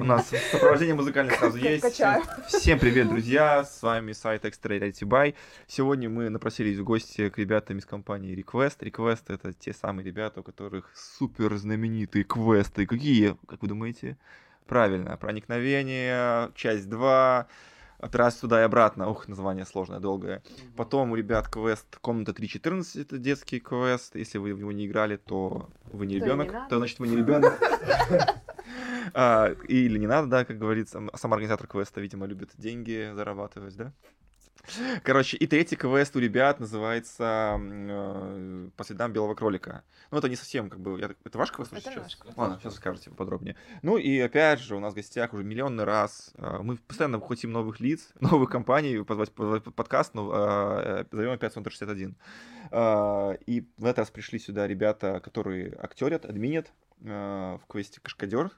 У нас сопровождение музыкальное сразу есть. Всем привет, друзья! С вами сайт Extra Reality Buy. Сегодня мы напросились в гости к ребятам из компании Request. Request — это те самые ребята, у которых супер знаменитые квесты. Какие, как вы думаете? Правильно, проникновение, часть 2, операция туда и обратно. Ух, название сложное, долгое. Потом у ребят квест комната 3.14, это детский квест. Если вы в него не играли, то вы не То ребенок, надо. то значит вы не ребенок. А, Или не надо, да, как говорится. Сам организатор квеста, видимо, любит деньги зарабатывать, да? Короче, и третий квест у ребят называется э, «По следам белого кролика». Ну, это не совсем, как бы... я Это ваш квест Это сейчас? наш квест. Ладно, сейчас расскажете поподробнее. Ну, и опять же, у нас в гостях уже миллионный раз. э, Мы постоянно хотим новых лиц, новых компаний, позвать позвать под подкаст, но э, зовем опять Сонтер 61. Э, И в этот раз пришли сюда ребята, которые актерят, админят э, в квесте «Кашкадер»,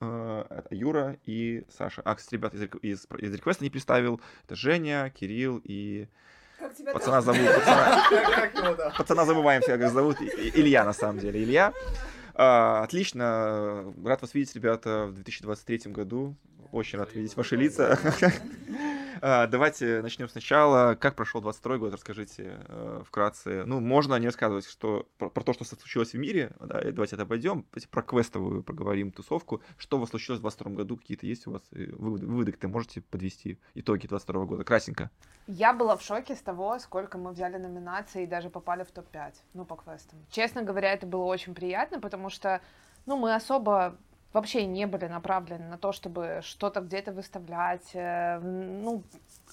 это Юра и Саша. А, кстати, ребят из, из, из реквеста не представил. Это Женя, Кирилл и... Как тебя Пацана зовут. Пацана, пацана забываем всегда, как зовут. Илья, на самом деле. Илья. А, отлично. Рад вас видеть, ребята, в 2023 году. Очень рад видеть ваши лица. А, Давайте начнем сначала. Как прошел 22 год? Расскажите э, вкратце. Ну, можно не рассказывать что, про, про то, что случилось в мире. Да, давайте это обойдем. Про квестовую проговорим тусовку. Что у вас случилось в 22 году? Какие-то есть у вас э, выводы, выводы какие-то можете подвести? Итоги 22 года. Красенько. Я была в шоке с того, сколько мы взяли номинаций и даже попали в топ-5, ну, по квестам. Честно говоря, это было очень приятно, потому что, ну, мы особо вообще не были направлены на то, чтобы что-то где-то выставлять, э, ну,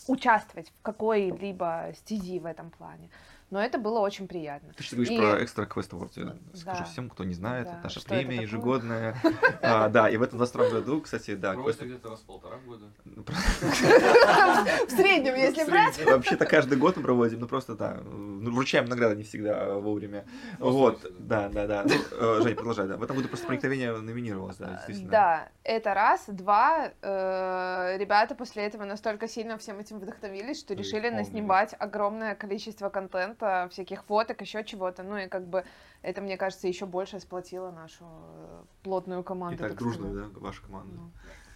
участвовать в какой-либо стези в этом плане. Но это было очень приятно. Ты что говоришь И- про Extra Quest Award? Я Да. Скажу всем, кто не знает, Да, это наша что это премия такое? ежегодная. А, Да, и в этом 22 году, кстати, да, Проводится Quest- где-то раз в полтора года. ну, В среднем, если брать. Вообще-то каждый год мы проводим, ну просто да, ну, вручаем награды не всегда вовремя. Вот, да, да, да. Ну, э, Жень, продолжай, да. В этом году просто проникновение номинировалось, да, действительно. Да, это раз. Два, э, ребята после этого настолько сильно всем этим вдохновились, что решили наснимать огромное количество контента, всяких фоток, еще чего-то. Ну и как бы это, мне кажется, еще больше сплотило нашу э, плотную команду. И так так дружную, сказать. да, ваша команда. Ну.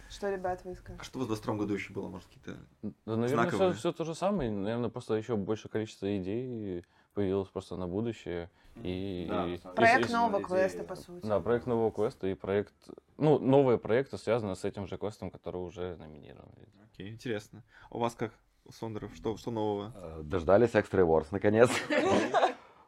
Что, ребят, вы А скажете? что у вас в 22 году еще было, может, какие-то... Да, наверное, Знаковые. все, все то же самое. Наверное, просто еще больше количество идей появилось просто на будущее. И, Да, и- Проект Естественно, нового идея, квеста, по сути. Да, проект нового квеста и проект... Ну, новые проекты связаны с этим же квестом, который уже номинирован. Окей, интересно. А у вас как, у Сондеров, что, что нового? Э, Дождались Extra Wars, наконец.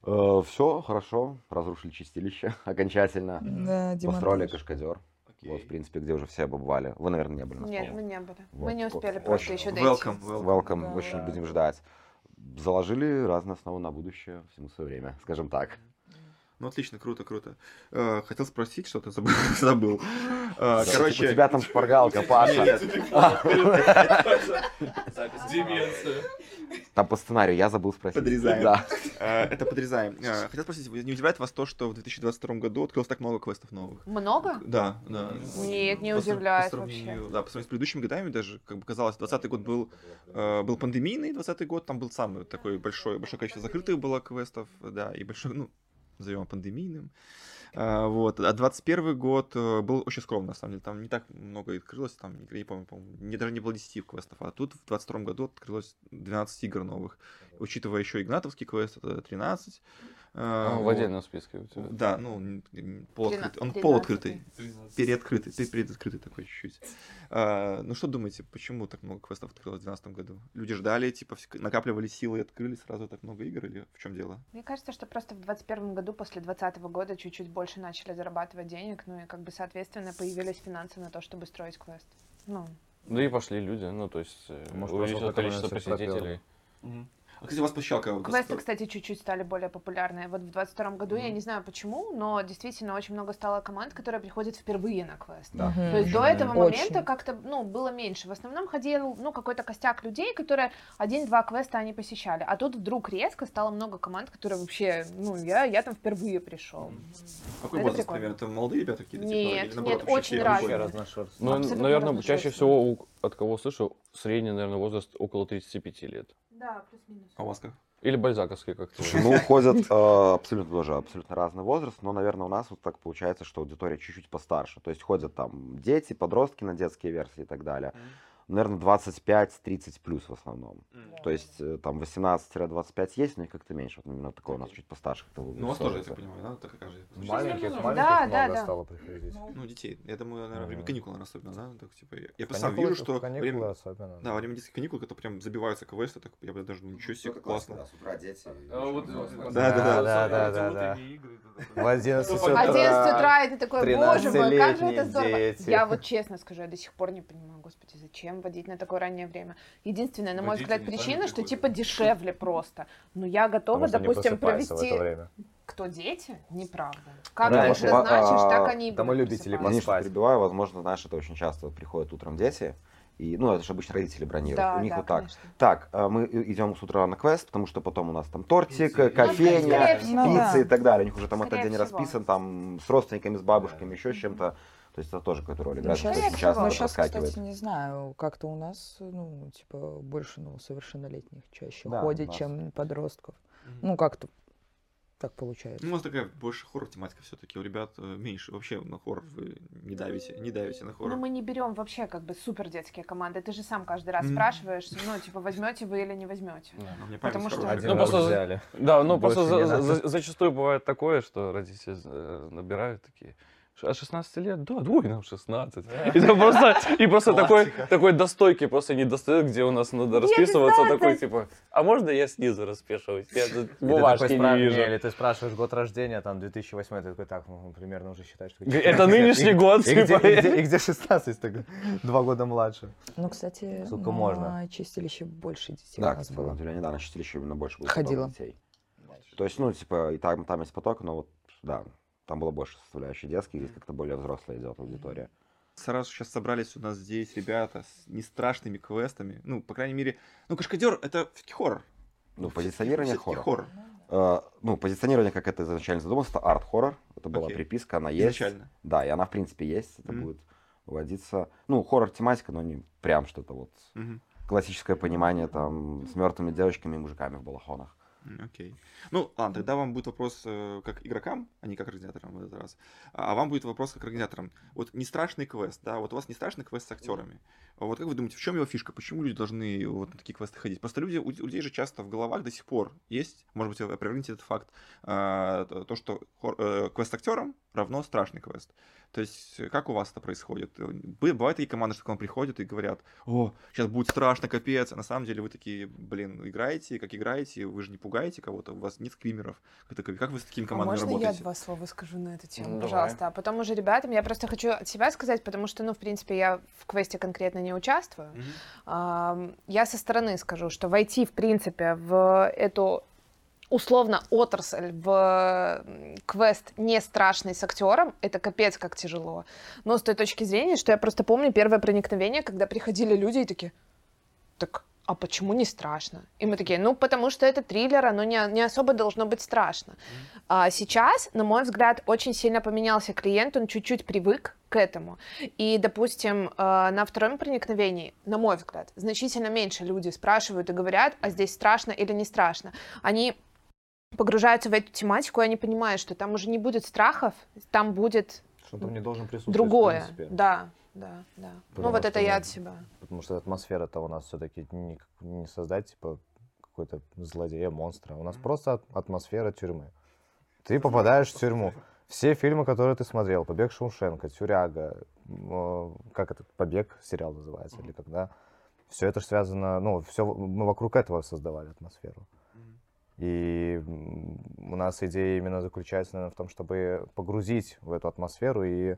Все хорошо, разрушили чистилище окончательно. Построили кашкадер. Вот, в принципе, где уже все побывали. Вы, наверное, не были Нет, мы не были. Мы не успели просто еще дойти. Welcome, welcome. Очень будем ждать. Заложили разные основы на будущее, всему свое время, скажем так. Ну, отлично, круто, круто. Э, Хотел спросить, что-то забыл. забыл. Э, У Короче... тебя там шпаргалка, Паша. Нет, Деменция. Там по сценарию я забыл спросить. Подрезаем. Да. Э, Это подрезаем. Э, Хотел спросить, не удивляет вас то, что в 2022 году открылось так много квестов новых? Много? Да, да. Нет, не удивляет вообще. Да, по сравнению с предыдущими годами даже, как бы казалось, 20 год был, э, был пандемийный, 20 год там был самый такой большой, большое количество закрытых было квестов, да, и большой, ну, назовем пандемийным. А, вот. А 21 год э, был очень скромный, на самом деле. Там не так много открылось, там, не, не помню, не, даже не было 10 квестов. А тут в 22 году открылось 12 игр новых. Учитывая еще Игнатовский квест, это 13. А, А, в отдельном списке у тебя. Да, ну, полуоткрытый. Он 13-й. полуоткрытый. Переоткрытый, пе- передоткрытый такой чуть-чуть. А, ну что думаете, почему так много квестов открылось в 2012 году? Люди ждали, типа, накапливали силы и открыли сразу так много игр, или в чем дело? Мне кажется, что просто в 2021 году, после 2020 года, чуть-чуть больше начали зарабатывать денег, ну и как бы, соответственно, появились финансы на то, чтобы строить квест. Ну, Да и пошли люди, ну, то есть э, Может, увеличилось просто количество посетителей. А, кстати, у вас посещалка... вот Квесты, кстати, чуть-чуть стали более популярны. Вот в 22 году, я Мгм. не знаю почему, но действительно очень много стало команд, которые приходят впервые на квест. Да. Мгм. То есть до этого Очень. момента как-то, ну, было меньше. В основном ходил, ну, какой-то костяк людей, которые один-два квеста они посещали. А тут вдруг резко стало много команд, которые вообще, ну, я, я там впервые пришел. Какой Это возраст прикольно. примерно? Это молодые ребята какие-то? типа, Нет, или наоборот, нет, очень разные. Ну, наверное, чаще всего у- от кого слышу, средний, наверное, возраст около 35 лет. Да, плюс-минус. А у вас как? Или бальзаковский, как ты Ну, ходят э, абсолютно тоже абсолютно разный возраст, но, наверное, у нас вот так получается, что аудитория чуть-чуть постарше. То есть ходят там дети, подростки на детские версии и так далее. Наверное, 25-30 плюс в основном. То есть э, там 18-25 есть, но их как-то меньше. Вот именно такое у нас чуть постарше как-то Ну, у вас тоже, я так понимаю, да? Так и каждый. Маленьких, Да, маленьких да, много да. стало приходить. Ну, детей. Я думаю, наверное, время каникул, наверное, особенно, да? Так, типа, я, я просто сам Каникулы- вижу, что каникулы время, особенно. да, во время детских каникул, это прям забиваются КВС, так я бы даже думаю, ничего себе, как классно. с утра дети. А вот, вот, Да, да, да. да, да, да, да. В такое. 11 Ну, утра. 11 утра, и ты такой, боже мой, как же это 13-летние здорово. Я вот честно скажу, я до сих пор не понимаю, господи, зачем водить на такое раннее время. Единственная, на мой Водители взгляд, причина, что приходят. типа дешевле просто. Но я готова, допустим, просыпаются в это провести... время. Кто, дети? Неправда. Как Да, ты их это- назначишь, а, так они и да мы будут любители поспать. перебиваю, возможно, знаешь, это очень часто приходят утром дети, и, ну, это же обычно родители бронируют. Да, у них да, вот так. конечно. Так, а мы идем с утра на квест, потому что потом у нас там тортик, Пицца. кофейня, Ну, пицца Да. и так далее. У них уже там Скорее этот день всего. расписан, там с родственниками, с бабушками, еще с чем-то. То есть это тоже какую-то роль Ну, играет, всего. часто ну, сейчас, кстати, не знаю, как-то у нас, ну, типа, больше, ну, совершеннолетних чаще Да, ходит, нас. чем подростков. Мгм. Ну, как-то так получается. Ну, у вас такая больше хоррор тематика все-таки. У ребят э, меньше. Вообще на хоррор вы не давите, не давите на хоррор. Ну, мы не берем вообще как бы супер детские команды. Ты же сам каждый раз Мгм. спрашиваешь, ну, типа, возьмете вы или не возьмете. Ну, у меня Потому что-. Один Ну, просто- взяли. Да, ну Больше просто за- зачастую бывает такое, что родители э, набирают такие. «Ш- От 16 лет? Да, двое нам 16. И, там просто, и просто такой, такой достойки просто не достает, где у нас надо расписываться. Такой типа, а можно я снизу распишусь? Я бумажки не вижу. Или ты спрашиваешь год рождения, там, 2008, ты такой, так, ну, примерно уже считаешь, что... Это нынешний год, И где, типа. и где- и где 16, так, два года младше. Ну, кстати, Сколько на можно? чистилище больше детей Да, у нас кстати, было. на деле недавно чистилище именно больше было Ходила. детей. То есть, ну, типа, и там, там есть поток, но вот, да, там было больше составляющей детских, здесь как-то более взрослая идет аудитория. Сразу сейчас собрались у нас здесь ребята с нестрашными квестами. Ну, по крайней мере, ну, Кашкадер это все-таки хоррор. Ну, позиционирование Всё-таки хоррор. Э, ну, позиционирование, как это изначально задумалось, это арт-хоррор. Это была Окей. приписка, она есть. Изначально. Да, и она, в принципе, есть. Это Мгм. будет выводиться. Ну, хоррор-тематика, но не прям что-то вот Мгм. классическое понимание там с мертвыми девочками и мужиками в балахонах. Окей. Ну, ладно, тогда вам будет вопрос э, как игрокам, а не как организаторам в этот раз. А вам будет вопрос как организаторам. Вот не страшный квест, да, вот у вас не страшный квест с актерами. А Вот как вы думаете, в чем его фишка? Почему люди должны вот на такие квесты ходить? Просто люди, у людей же часто в головах до сих пор есть, может быть, вы опровергните этот факт, а, то, то, что э, квест актерам равно страшный квест. То есть, э, как у вас это происходит? Э, бы- Бывают такие команды, что к вам приходят и говорят, о, сейчас будет страшно, капец, а на самом деле вы такие, блин, играете, как играете, вы же не пугаете кого-то, у вас нет скримеров. Как, вы с такими А командами можно я работаете? два слова скажу на эту тему, Ну, давай. пожалуйста? А потом уже ребятам, я просто хочу от себя сказать, потому что, ну, в принципе, я в квесте конкретно не участвую. Ам, Я со стороны скажу, что войти, в принципе, в эту условно отрасль в квест не страшный с актером, это капец как тяжело. Но с той точки зрения, что я просто помню первое проникновение, когда приходили люди и такие, так, а почему не страшно? И мы такие, ну, потому что это триллер, оно не, не особо должно быть страшно. А сейчас, на мой взгляд, очень сильно поменялся клиент, он чуть-чуть привык к этому. И, допустим, э, на втором проникновении, на мой взгляд, значительно меньше люди спрашивают и говорят, а здесь страшно или не страшно. Они погружаются в эту тематику, и они понимают, что там уже не будет страхов, там будет Что там не должен присутствовать, другое. в принципе. Да, да, да. ну, Потому вот что это я от себя. Потому что атмосфера-то у нас все-таки не, не создать, типа, какой-то злодея, монстра. У нас просто от- атмосфера тюрьмы. Ты попадаешь в тюрьму. Все фильмы, которые ты смотрел, «Побег Шоушенка», «Тюряга», э, как этот «Побег» сериал называется, или когда, все это ж связано, ну, все, мы вокруг этого создавали атмосферу. И у нас идея именно заключается, наверное, в том, чтобы погрузить в эту атмосферу и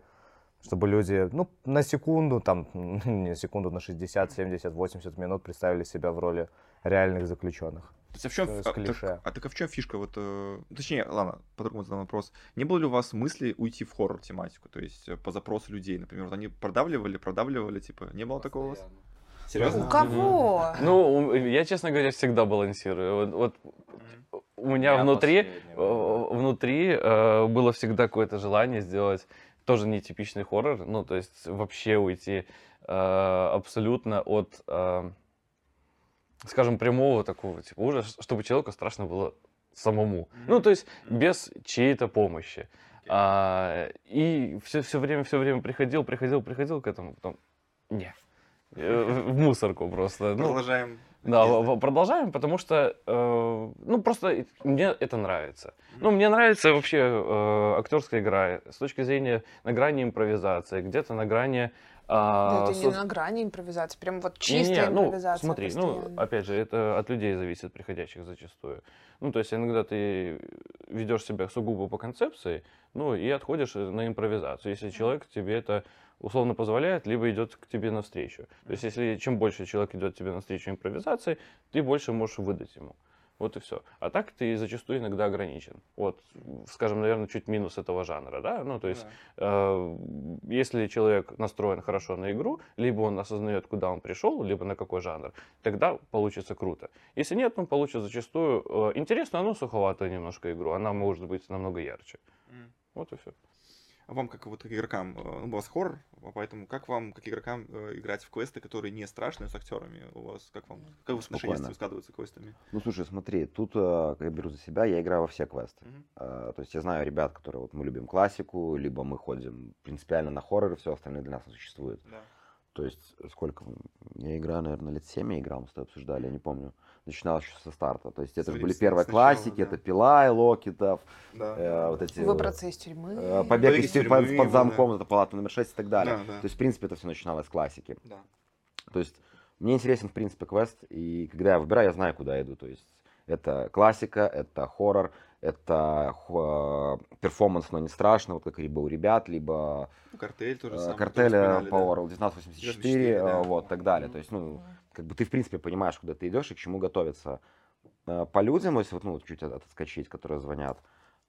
чтобы люди, ну, на секунду, там, не секунду, на 60, 70, 80 минут представили себя в роли реальных заключенных. То есть, а в чем, Э, с а, клише. так, а так а в чем фишка? Вот, э, точнее, ладно, по-другому задам вопрос. Не было ли у вас мысли уйти в хоррор тематику? То есть э, по запросу людей, например, вот они продавливали, продавливали, типа, не было такого у вас? У Серьезно? кого? Ну, у- я, честно говоря, всегда балансирую. Вот, вот у меня внутри, э, внутри э, было всегда какое-то желание сделать тоже нетипичный хоррор, ну, то есть вообще уйти э, абсолютно от, э, скажем, прямого такого типа ужаса, чтобы человеку страшно было самому. Ну, то есть без чьей-то помощи. А, и все, все время, все время приходил, приходил, приходил к этому, потом не. Э, В мусорку просто. Ну, Продолжаем. да, продолжаем, потому что, э, ну, просто мне это нравится. Ну, мне нравится вообще э, актерская игра с точки зрения на грани импровизации, где-то на грани... а, это не со- на грани импровизации, прям вот чистая ну, импровизация. смотри, ну, постоянно. опять же, это от людей зависит, приходящих зачастую. Ну, то есть иногда ты ведешь себя сугубо по концепции, ну, и отходишь на импровизацию, если человек тебе это условно позволяет, либо идет к тебе навстречу. То есть если чем больше человек идет тебе навстречу импровизации, ты больше можешь выдать ему. Вот и все. А так ты зачастую иногда ограничен. Вот, скажем, наверное, чуть минус этого жанра, да? Ну, то есть Э, если человек настроен хорошо на игру, либо он осознает, куда он пришел, либо на какой жанр, тогда получится круто. Если нет, он получит зачастую э, интересную, но суховатую немножко игру. Она может быть намного ярче. Мгм. Вот и все. А вам, как вот как игрокам, э, ну, у вас хоррор, а поэтому как вам, как игрокам, э, играть в квесты, которые не страшные, с актерами? У вас, как вам, как вы отношения складываются с квестами? Ну, слушай, смотри, тут э, я беру за себя, я играю во все квесты. Мгм. Э, То есть я знаю ребят, которые вот мы любим классику, либо мы ходим принципиально на хоррор, и все остальное для нас не существует. Да. То есть сколько? Я играю, наверное, лет 7 я играл, мы с тобой обсуждали, я не помню. Начинал еще со старта. То есть это же были первые сначала, классики, да. это Пила и Локитов, Да. э, вот эти... Выбраться из тюрьмы. э, Побег Побег из тюрьмы под, под замком, да. это палата номер 6 и так далее. Да, да. То есть, в принципе, это все начиналось с классики. Да. То есть мне интересен, в принципе, квест, и когда я выбираю, я знаю, куда я иду. То есть это классика, это хоррор, это хо- перформанс, но не страшно, вот как либо у ребят, либо Ну, картель тоже э, самое. картель тоже э, вспоминали, да. Power 1984, 1984, да. э, вот, так далее. То есть, ну, как бы ты, в принципе, понимаешь, куда ты идешь и к чему готовиться. Э, По людям, если вот, ну, чуть от- отскочить, которые звонят,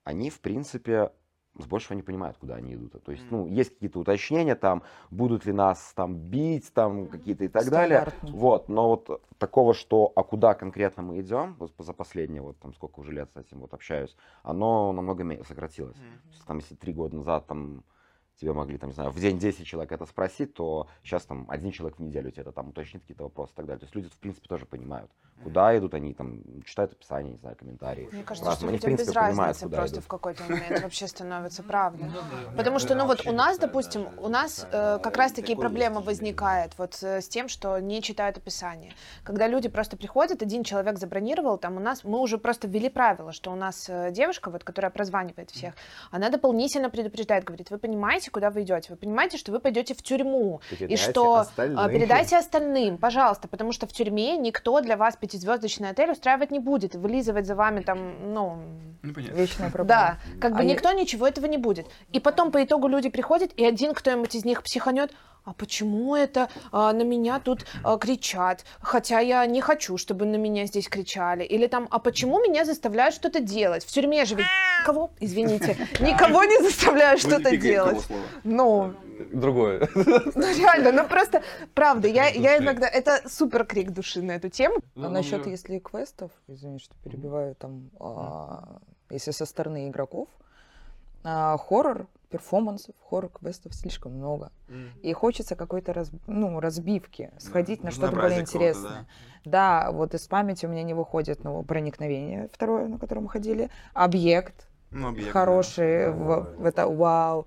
они, в принципе, с большего не понимают, куда они идут. То есть, ну, есть какие-то уточнения там, будут ли нас там бить, там какие-то и так далее. Вот, но вот такого, что, а куда конкретно мы идем, вот за последние, вот там сколько уже лет с этим вот общаюсь, оно намного сократилось. Есть, там, если три года назад там тебе могли, там, не знаю, в день 10 человек это спросить, то сейчас там один человек в неделю тебе это там уточнит какие-то вопросы и так далее. То есть люди, в принципе, тоже понимают, куда идут они, там, читают описание, не знаю, комментарии. Мне кажется, Разные. что Они, людям без принципе, понимают, разницы куда просто идут. в какой-то момент вообще становится правда. Потому что, ну вот у нас, допустим, у нас э, как раз таки проблема возникает вот э, с тем, что не читают описание. Когда люди просто приходят, один человек забронировал, там у нас, мы уже просто ввели правило, что у нас э, девушка, вот, которая прозванивает всех, она дополнительно предупреждает, говорит, вы понимаете, куда вы идете, вы понимаете, что вы пойдете в тюрьму, и Передайте что а, остальным. передайте остальным, пожалуйста, потому что в тюрьме никто для вас пятизвездочный отель устраивать не будет, вылизывать за вами там, ну, Ну, понятно. Вечная проблема. да, как бы А я- никто ничего этого не будет. И потом по итогу люди приходят, и один кто-нибудь из них психанет, а почему это а, на меня тут а, кричат, хотя я не хочу, чтобы на меня здесь кричали, или там, а почему меня заставляют что-то делать? В тюрьме же ведь никого, извините, никого не заставляют что-то делать. Ну, Другое. ну реально, ну просто, правда, я, я иногда, это супер крик души на эту тему. А насчет, если квестов, извини, что перебиваю, там, а, если со стороны игроков, а, хоррор, перформансов, хоррор квестов слишком много. М. И хочется какой-то раз, ну, разбивки, сходить на что-то более интересное. Да, вот из памяти у меня не выходит ну, проникновение второе, на котором мы ходили. Объект Ну, объект, да. хороший, в, в это вау.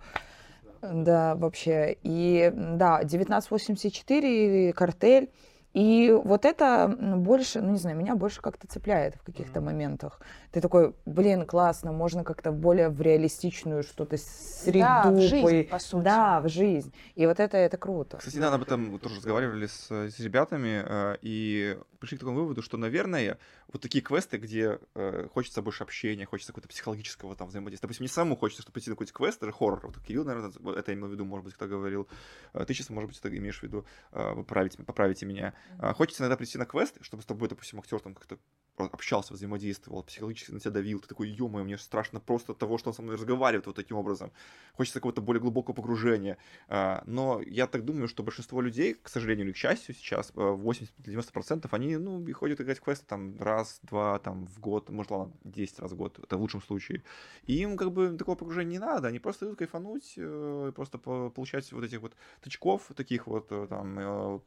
Да, вообще. И да, 1984, картель. И вот это больше, ну не знаю, меня больше как-то цепляет в каких-то моментах. Ты такой, блин, классно, можно как-то более в реалистичную что-то среду. Да, в жизнь, пой- по сути. Да, в жизнь. И вот это, это круто. Кстати, недавно об этом тоже разговаривали с, с ребятами э, и пришли к такому выводу, что, наверное, вот такие квесты, где э, хочется больше общения, хочется какого-то психологического там взаимодействия. Допустим, мне самому хочется, чтобы прийти на какой-то квест, даже хоррор. Вот Кирилл, наверное, вот это имел в виду, может быть, кто говорил. Э, Ты сейчас, может быть, это имеешь в виду, э, поправить, поправите меня. А, Хочется иногда прийти на квест, чтобы с тобой, допустим, актер там как-то общался, взаимодействовал, психологически на тебя давил, ты такой, ё мне страшно просто от того, что он со мной разговаривает вот таким образом. Хочется какого-то более глубокого погружения. А, но я так думаю, что большинство людей, к сожалению или к счастью сейчас, 80-90% они, ну, ходят играть в квесты там раз, два, там, в год, может, ладно, 10 раз в год, это в лучшем случае. И им как бы такого погружения не надо, они просто идут кайфануть, э, просто получать вот этих вот тычков, таких вот э, там, э,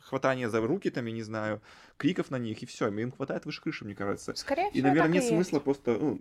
хватания за руки, там, я не знаю, криков на них, и все, им хватает выше крыши, мне кажется. Скорее и, наверное, нет смысла просто, ну,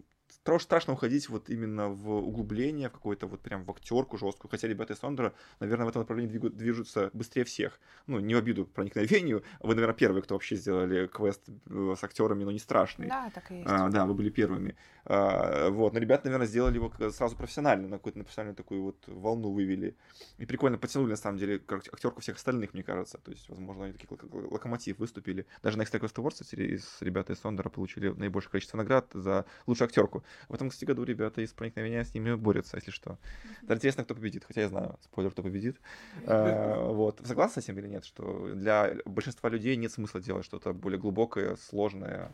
страшно уходить вот именно в углубление, в какой-то вот прям в актерку жесткую. Хотя ребята из Сондера, наверное, в этом направлении движутся быстрее всех. Ну, не в обиду проникновению. Вы, наверное, первые, кто вообще сделали квест э, с актерами, но не страшный. Да, так и есть. А, да, вы были первыми. А, вот, но ребята, наверное, сделали его сразу профессионально, на какую-то профессиональную такую вот волну вывели. И прикольно потянули, на самом деле, актерку всех остальных, мне кажется. То есть, возможно, они такие локомотив выступили. Даже на Extra Quest Awards ребята из Сондера получили наибольшее количество наград за лучшую актерку. В этом, кстати, году ребята из проникновения с ними борются, если что. Даже интересно, кто победит. Хотя я знаю, спойлер, кто победит. А, вот. Согласны с этим или нет, что для большинства людей нет смысла делать что-то более глубокое, сложное?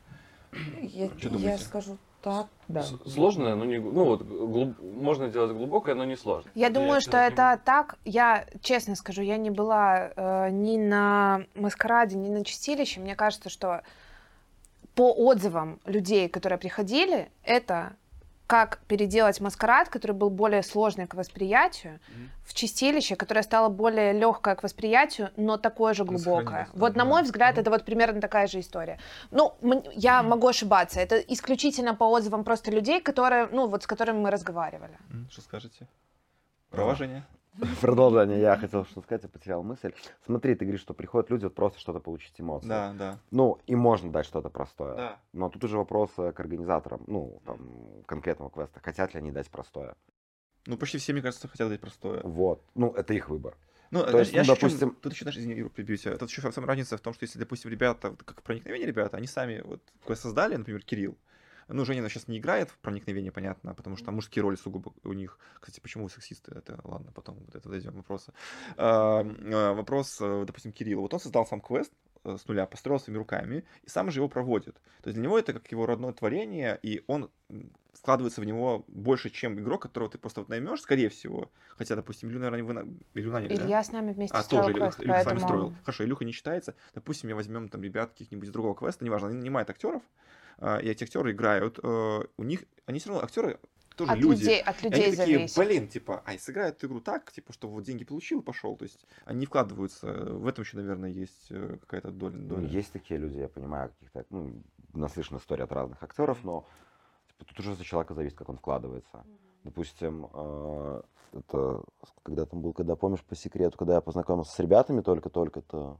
Я, я скажу так, да. Сложное, но не... Ну вот, глуб... можно делать глубокое, но не сложно. Я думаю, я что это не... так. Я, честно скажу, я не была э, ни на маскараде, ни на чистилище. Мне кажется, что по отзывам людей, которые приходили, это как переделать маскарад, который был более сложный к восприятию, mm-hmm. в чистилище, которое стало более легкое к восприятию, но такое же глубокое. Вот, на мой взгляд, mm-hmm. это вот примерно такая же история. Ну, я mm-hmm. могу ошибаться. Это исключительно по отзывам просто людей, которые, ну, вот с которыми мы разговаривали. Mm-hmm. Что скажете? Права, Женя? Продолжение. Я хотел что сказать, я потерял мысль. Смотри, ты говоришь, что приходят люди вот просто что-то получить эмоции. Да, да. Ну, и можно дать что-то простое. Да. Но тут уже вопрос э, к организаторам, ну, там, конкретного квеста. Хотят ли они дать простое? Ну, почти все, мне кажется, хотят дать простое. Вот. Ну, это их выбор. Ну, То есть, я ну, допустим... Чем, тут еще, даже, извини, Юра, прибью тебя. Тут еще самая разница в том, что если, допустим, ребята, как проникновение ребята, они сами вот квест создали, например, Кирилл, ну, Женя сейчас не играет в проникновение, понятно, потому что мужские роли сугубо у них. Кстати, почему вы сексисты? Это ладно, потом вот это дойдем вопросы. А, а, вопрос, э, допустим, Кирилла. Вот он создал сам квест э, с нуля, построил своими руками и сам же его проводит. То есть для него это как его родное творение, и он складывается в него больше, чем игрок, которого ты просто вот наймешь, скорее всего. Хотя, допустим, Илью, наверное, вы... Илью наняли, Илья да? с нами вместе а, строил тоже квест, Илюха поэтому... с вами строил. Хорошо, Илюха не считается. Допустим, я возьмем там ребят каких-нибудь из другого квеста, неважно, они нанимают актеров, и эти актеры играют, э, у них, они все равно, актеры тоже от люди. Людей, от людей и они такие, зависит. блин, типа, ай, сыграют игру так, типа, что вот деньги получил и пошел. То есть они не вкладываются. В этом еще, наверное, есть э, какая-то доля. Ну, доля. Есть такие люди, я понимаю, каких-то, ну, наслышана история от разных актеров, но типа, тут уже за человека зависит, как он вкладывается. Допустим, э, это когда там был, когда помнишь по секрету, когда я познакомился с ребятами только-только, то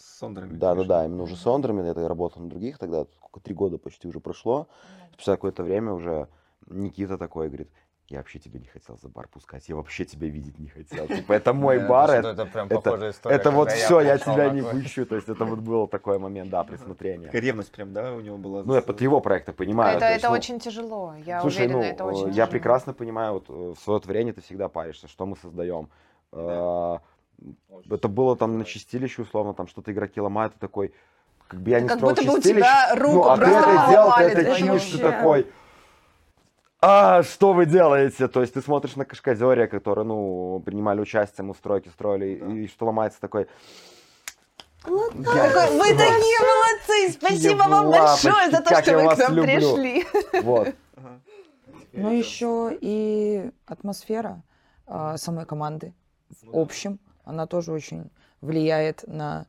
с сондрами. Да, да, да, именно уже с сондрами. Я работал на других тогда, сколько, три года почти уже прошло. Спустя какое-то время уже Никита такой говорит, я вообще тебя не хотел за бар пускать, я вообще тебя видеть не хотел. Типа, это мой бар, это, похожая история. Это вот все, я тебя не пущу. То есть это вот был такой момент, да, присмотрения. Такая ревность прям, да, у него была? Ну, я под его проекты понимаю. Это, это очень тяжело, я Слушай, уверена, ну, это очень Я прекрасно понимаю, вот в свое творение ты всегда паришься, что мы создаем. Это было там на чистилище, условно, там что-то игроки ломают, и такой, как бы я не как строил будто бы у чистилище, тебя руку ну, а ты это делал, ты это да, чуешь, ты такой, а что вы делаете? То есть ты смотришь на кашкадерия, которые, ну, принимали участие, мы в стройке строили, и что ломается такой... Вы такие молодцы! Спасибо вам лапочки, большое за то, что я вы к нам люблю. пришли. Вот. Ну, еще и атмосфера а, самой команды в общем, она тоже очень влияет на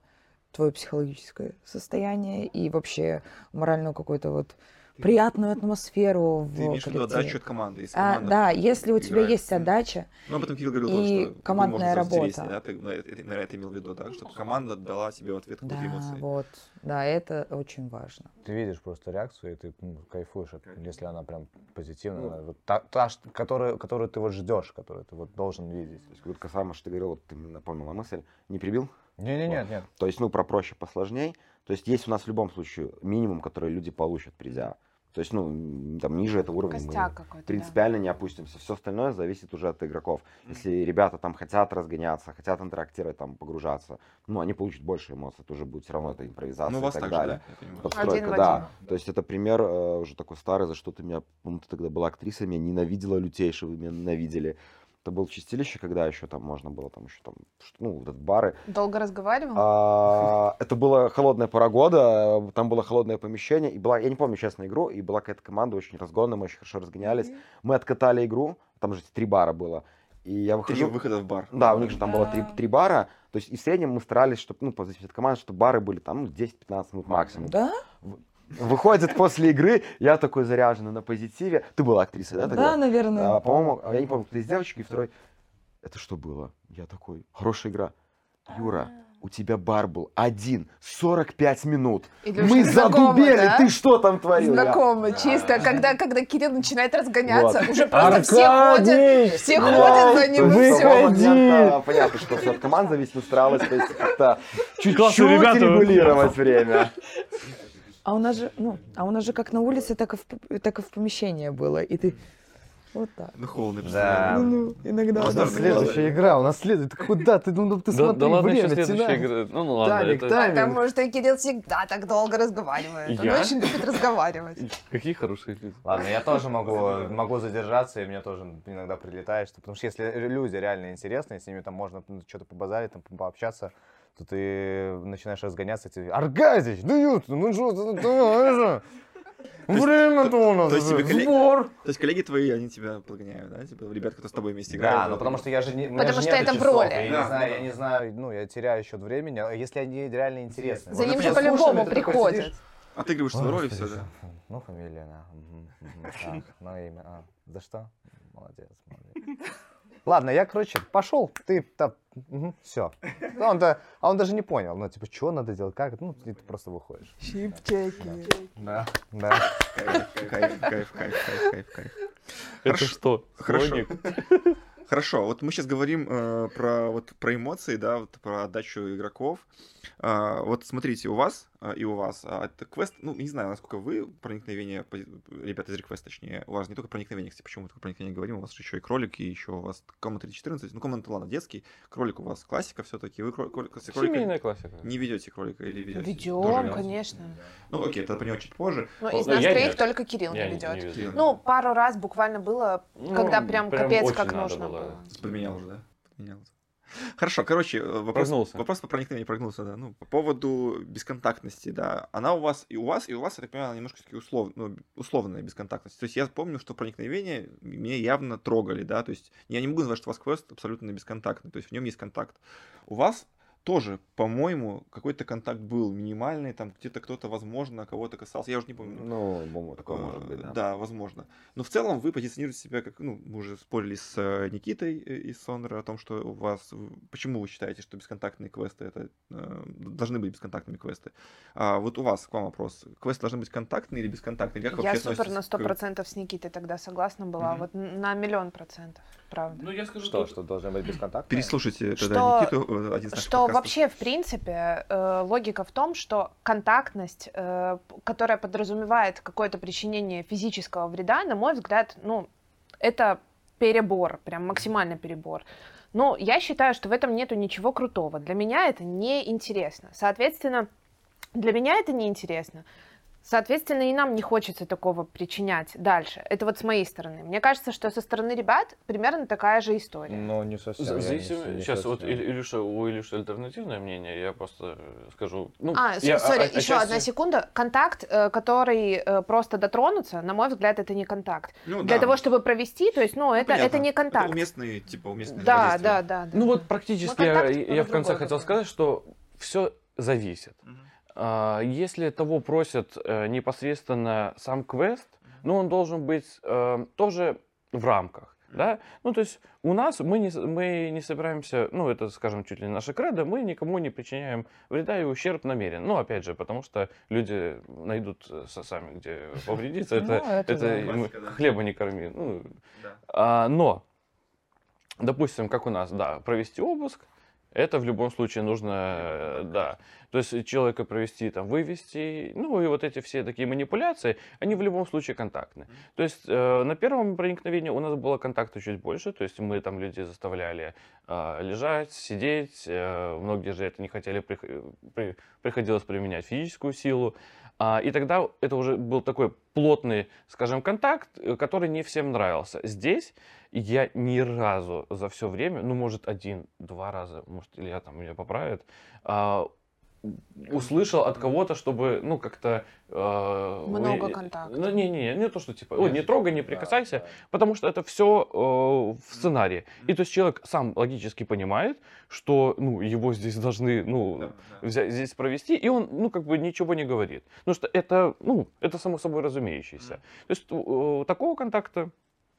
твое психологическое состояние и вообще моральную какую-то вот приятную атмосферу в Ты имеешь в виду коллективе. отдачу от команды? Если А, команда да, если у тебя играет. есть отдача, Ну, об этом Кирилл говорил И тоже, что командная работа. да? Ты на это, наверное, это имел в виду, да? Чтобы команда дала себе в ответ да, эмоции. вот, да, это очень важно. Ты видишь просто реакцию, и ты ну, кайфуешь, от- если она прям позитивная. она вот та, та, которую, которую ты вот ждешь, которую ты вот должен видеть. То есть вот касаемо, что ты говорил, вот ты мне напомнила мысль, не прибил? Не-не, нет, нет. То есть, ну, про проще, посложней. То есть есть у нас в любом случае минимум, который люди получат, придя. То есть, ну, там ниже этого уровня мы Костяк да. принципиально не опустимся. Все остальное зависит уже от игроков. Если ребята там хотят разгоняться, хотят интерактировать, там погружаться, ну, они получат больше эмоций, это уже будет все равно это импровизация Ну, и вас так так же, далее. да? Подстройка, Один в да. один. То есть это пример э, уже такой старый, за что ты меня, по-моему, ты тогда была актрисой, меня ненавидела лютейше, вы меня ненавидели. Это был чистилище, когда еще там можно было там еще там, ну, вот бары. Долго разговаривал? А, Это была холодная пора года, там было холодное помещение, и была, я не помню, честно, игру, и была какая-то команда очень разгонная, мы очень хорошо разгонялись. Мы откатали игру, там же три бара было, и я Три выхожу... выхода в бар. Да, у них же там было три, Да. три бара, то есть и в среднем мы старались, чтобы, ну, по зависимости от команды, чтобы бары были там ну, 10-15 минут максимум. Да? Выходит после игры, я такой заряженный на позитиве. Ты была актрисой, да, тогда? Да, наверное. А, по-моему, а я не помню, кто из девочек, и второй, это что было? Я такой, хорошая игра. Юра, у тебя бар был один, 45 минут. Илюша, Мы знакомо, задубели, да? ты что там творил? Я- Знакомо, чисто, когда, когда Кирилл начинает разгоняться, Вот. уже просто все ходят, Аркадий! все Да, ходят за ним, с Выходи! момента Понятно, что все от команд зависит, мы старалась то есть, как-то чуть-чуть ребята. регулировать время. А у нас же, ну, а у нас же как на улице, так и в, так и в помещении было. И ты вот так. Ну, холодно. Да. представляю. Ну, иногда. У нас следующая игра, у нас следует. Куда ты? Ну, ну, ты смотри, да ладно, еще следующая игра. Ну, ну ладно, это... тайминг. Потому что Кирилл всегда так долго разговаривает. Он Я? очень любит разговаривать. Какие хорошие люди. Ладно, я тоже могу, могу задержаться, и мне тоже иногда прилетает, что, потому что если люди реально интересные, с ними там можно ну, что-то побазарить, там, пообщаться, то ты начинаешь разгоняться, и ты, Аркадий, да ют, ну что ты, давай же. Время-то у нас то есть уже, сбор. То есть коллеги твои, они тебя подгоняют, да? Типа ребят, которые с тобой вместе Да, играют. ну потому что я же не, Потому же что это в роли. Я Да. не знаю, я не знаю, ну, я теряю счет времени, а если они реально интересны. За Вот ним ты же по-любому ты приходят. сидишь, Отыгрываешь свою Ой, роль и господи, все, да. всё. Ну, фамилия, да. Ну, имя. А, за что? Молодец, молодец. Ладно, я, короче, пошел, ты там, все. Он да, а он даже не понял, ну, типа, что надо делать, как, ну, ты просто выходишь. Чипчики. Да, да. Кайф, кайф, кайф, кайф, кайф, кайф, кайф. Это Хорошо. что, Хорошо. Хорошо, вот мы сейчас говорим э, про, вот, про эмоции, да, вот, про отдачу игроков. А, вот смотрите, у вас а, и у вас а, это квест, ну, не знаю, насколько вы проникновение, ребята из реквест, точнее, у вас не только проникновение, кстати, почему мы только проникновение говорим, у вас еще и кролик, и еще у вас комната 14, ну, комната, ладно, детский, кролик у вас классика все-таки, вы кролик, кролик, Семейная классика. не ведете кролика или ведете? Ведем, конечно. Ну, окей, это понять чуть позже. Но О, из нас троих только Кирилл не ведет. Ну, пару раз буквально было, Ну, когда прям капец как нужно было. Подменял уже, да? Подменял. Хорошо, короче, э, вопрос, Прогнулся. вопрос по проникновению прогнулся, да. Ну, по поводу бесконтактности, да. Она у вас и у вас, и у вас, я так понимаю, она немножко таки услов, ну, условная бесконтактность. То есть я помню, что проникновение меня явно трогали, да. То есть я не могу сказать, что у вас квест абсолютно бесконтактный, то есть в нем есть контакт. У вас тоже, по-моему, какой-то контакт был минимальный, там где-то кто-то, возможно, кого-то касался, я уже не помню. Ну, по-моему, такое Э, может быть, да. Да, возможно. Но в целом вы позиционируете себя как, ну, мы уже спорили с э, Никитой э, из Сонора о том, что у вас, почему вы считаете, что бесконтактные квесты это должны быть бесконтактными квесты. А вот у вас к вам вопрос: квесты должны быть контактные или бесконтактные? Как Я супер на относитесь сто к- процентов с Никитой тогда согласна была. Мгм. Вот на миллион процентов, правда. Ну, я скажу, Что, тут- что должно быть бесконтактно? Переслушайте тогда Что- Никиту, э, один Что подкастов. вообще, в принципе, э, логика в том, что контактность, э, которая подразумевает какое-то причинение физического вреда, на мой взгляд, ну, это перебор, прям максимальный перебор. Но я считаю, что в этом нету ничего крутого. Для меня это неинтересно. Соответственно, для меня это неинтересно. Соответственно, и нам не хочется такого причинять дальше. Это вот с моей стороны. Мне кажется, что со стороны ребят примерно такая же история. Ну, не совсем. я не не Сейчас, вот совсем. Иль- Илюша, у Илюши альтернативное мнение, я просто э, скажу. Ну, А, я сори, о- еще отчасти- одна секунда. Контакт, э, который э, просто дотронуться, на мой взгляд, это не контакт. Ну, Для да. того, чтобы провести, то есть, ну, это, понятно. это не контакт. уместные, типа, уместные да, да, да, да. Ну вот практически Ну, я, я в конце хотел сказать, что все зависит. Мгм. А, Если того просят э, непосредственно сам квест, ну он должен быть э, тоже в рамках. Да? Ну, то есть у нас мы не, мы не собираемся, ну, это, скажем, чуть ли не наша кредо, мы никому не причиняем вреда и ущерб намерен. Ну, опять же, потому что люди найдут э, сами, где повредиться. Ну, Это, это это хлеба не корми. Ну, а, но, допустим, как у нас, да, провести обыск, Это в любом случае нужно, да. То есть человека провести, там, вывести, ну и вот эти все такие манипуляции, они в любом случае контактны. То есть э, на первом проникновении у нас было контакта чуть больше, то есть мы там людей заставляли э, лежать, сидеть, э, многие же это не хотели, прих- при- приходилось применять физическую силу. А, И тогда это уже был такой плотный, скажем, контакт, э, который не всем нравился. Здесь я ни разу за все время, ну, может, один-два раза, может, Илья там меня поправит, а, услышал от кого-то, чтобы, ну, как-то... э, Много вы- контакта. Ну, не-не, не то, что типа, ой, не трогай, не прикасайся, потому что это все в сценарии. И то есть человек сам логически понимает, что, ну, его здесь должны, ну, взять, здесь провести, и он, ну, как бы ничего не говорит. Потому что это, ну, это само собой разумеющееся. То есть э, такого контакта, э,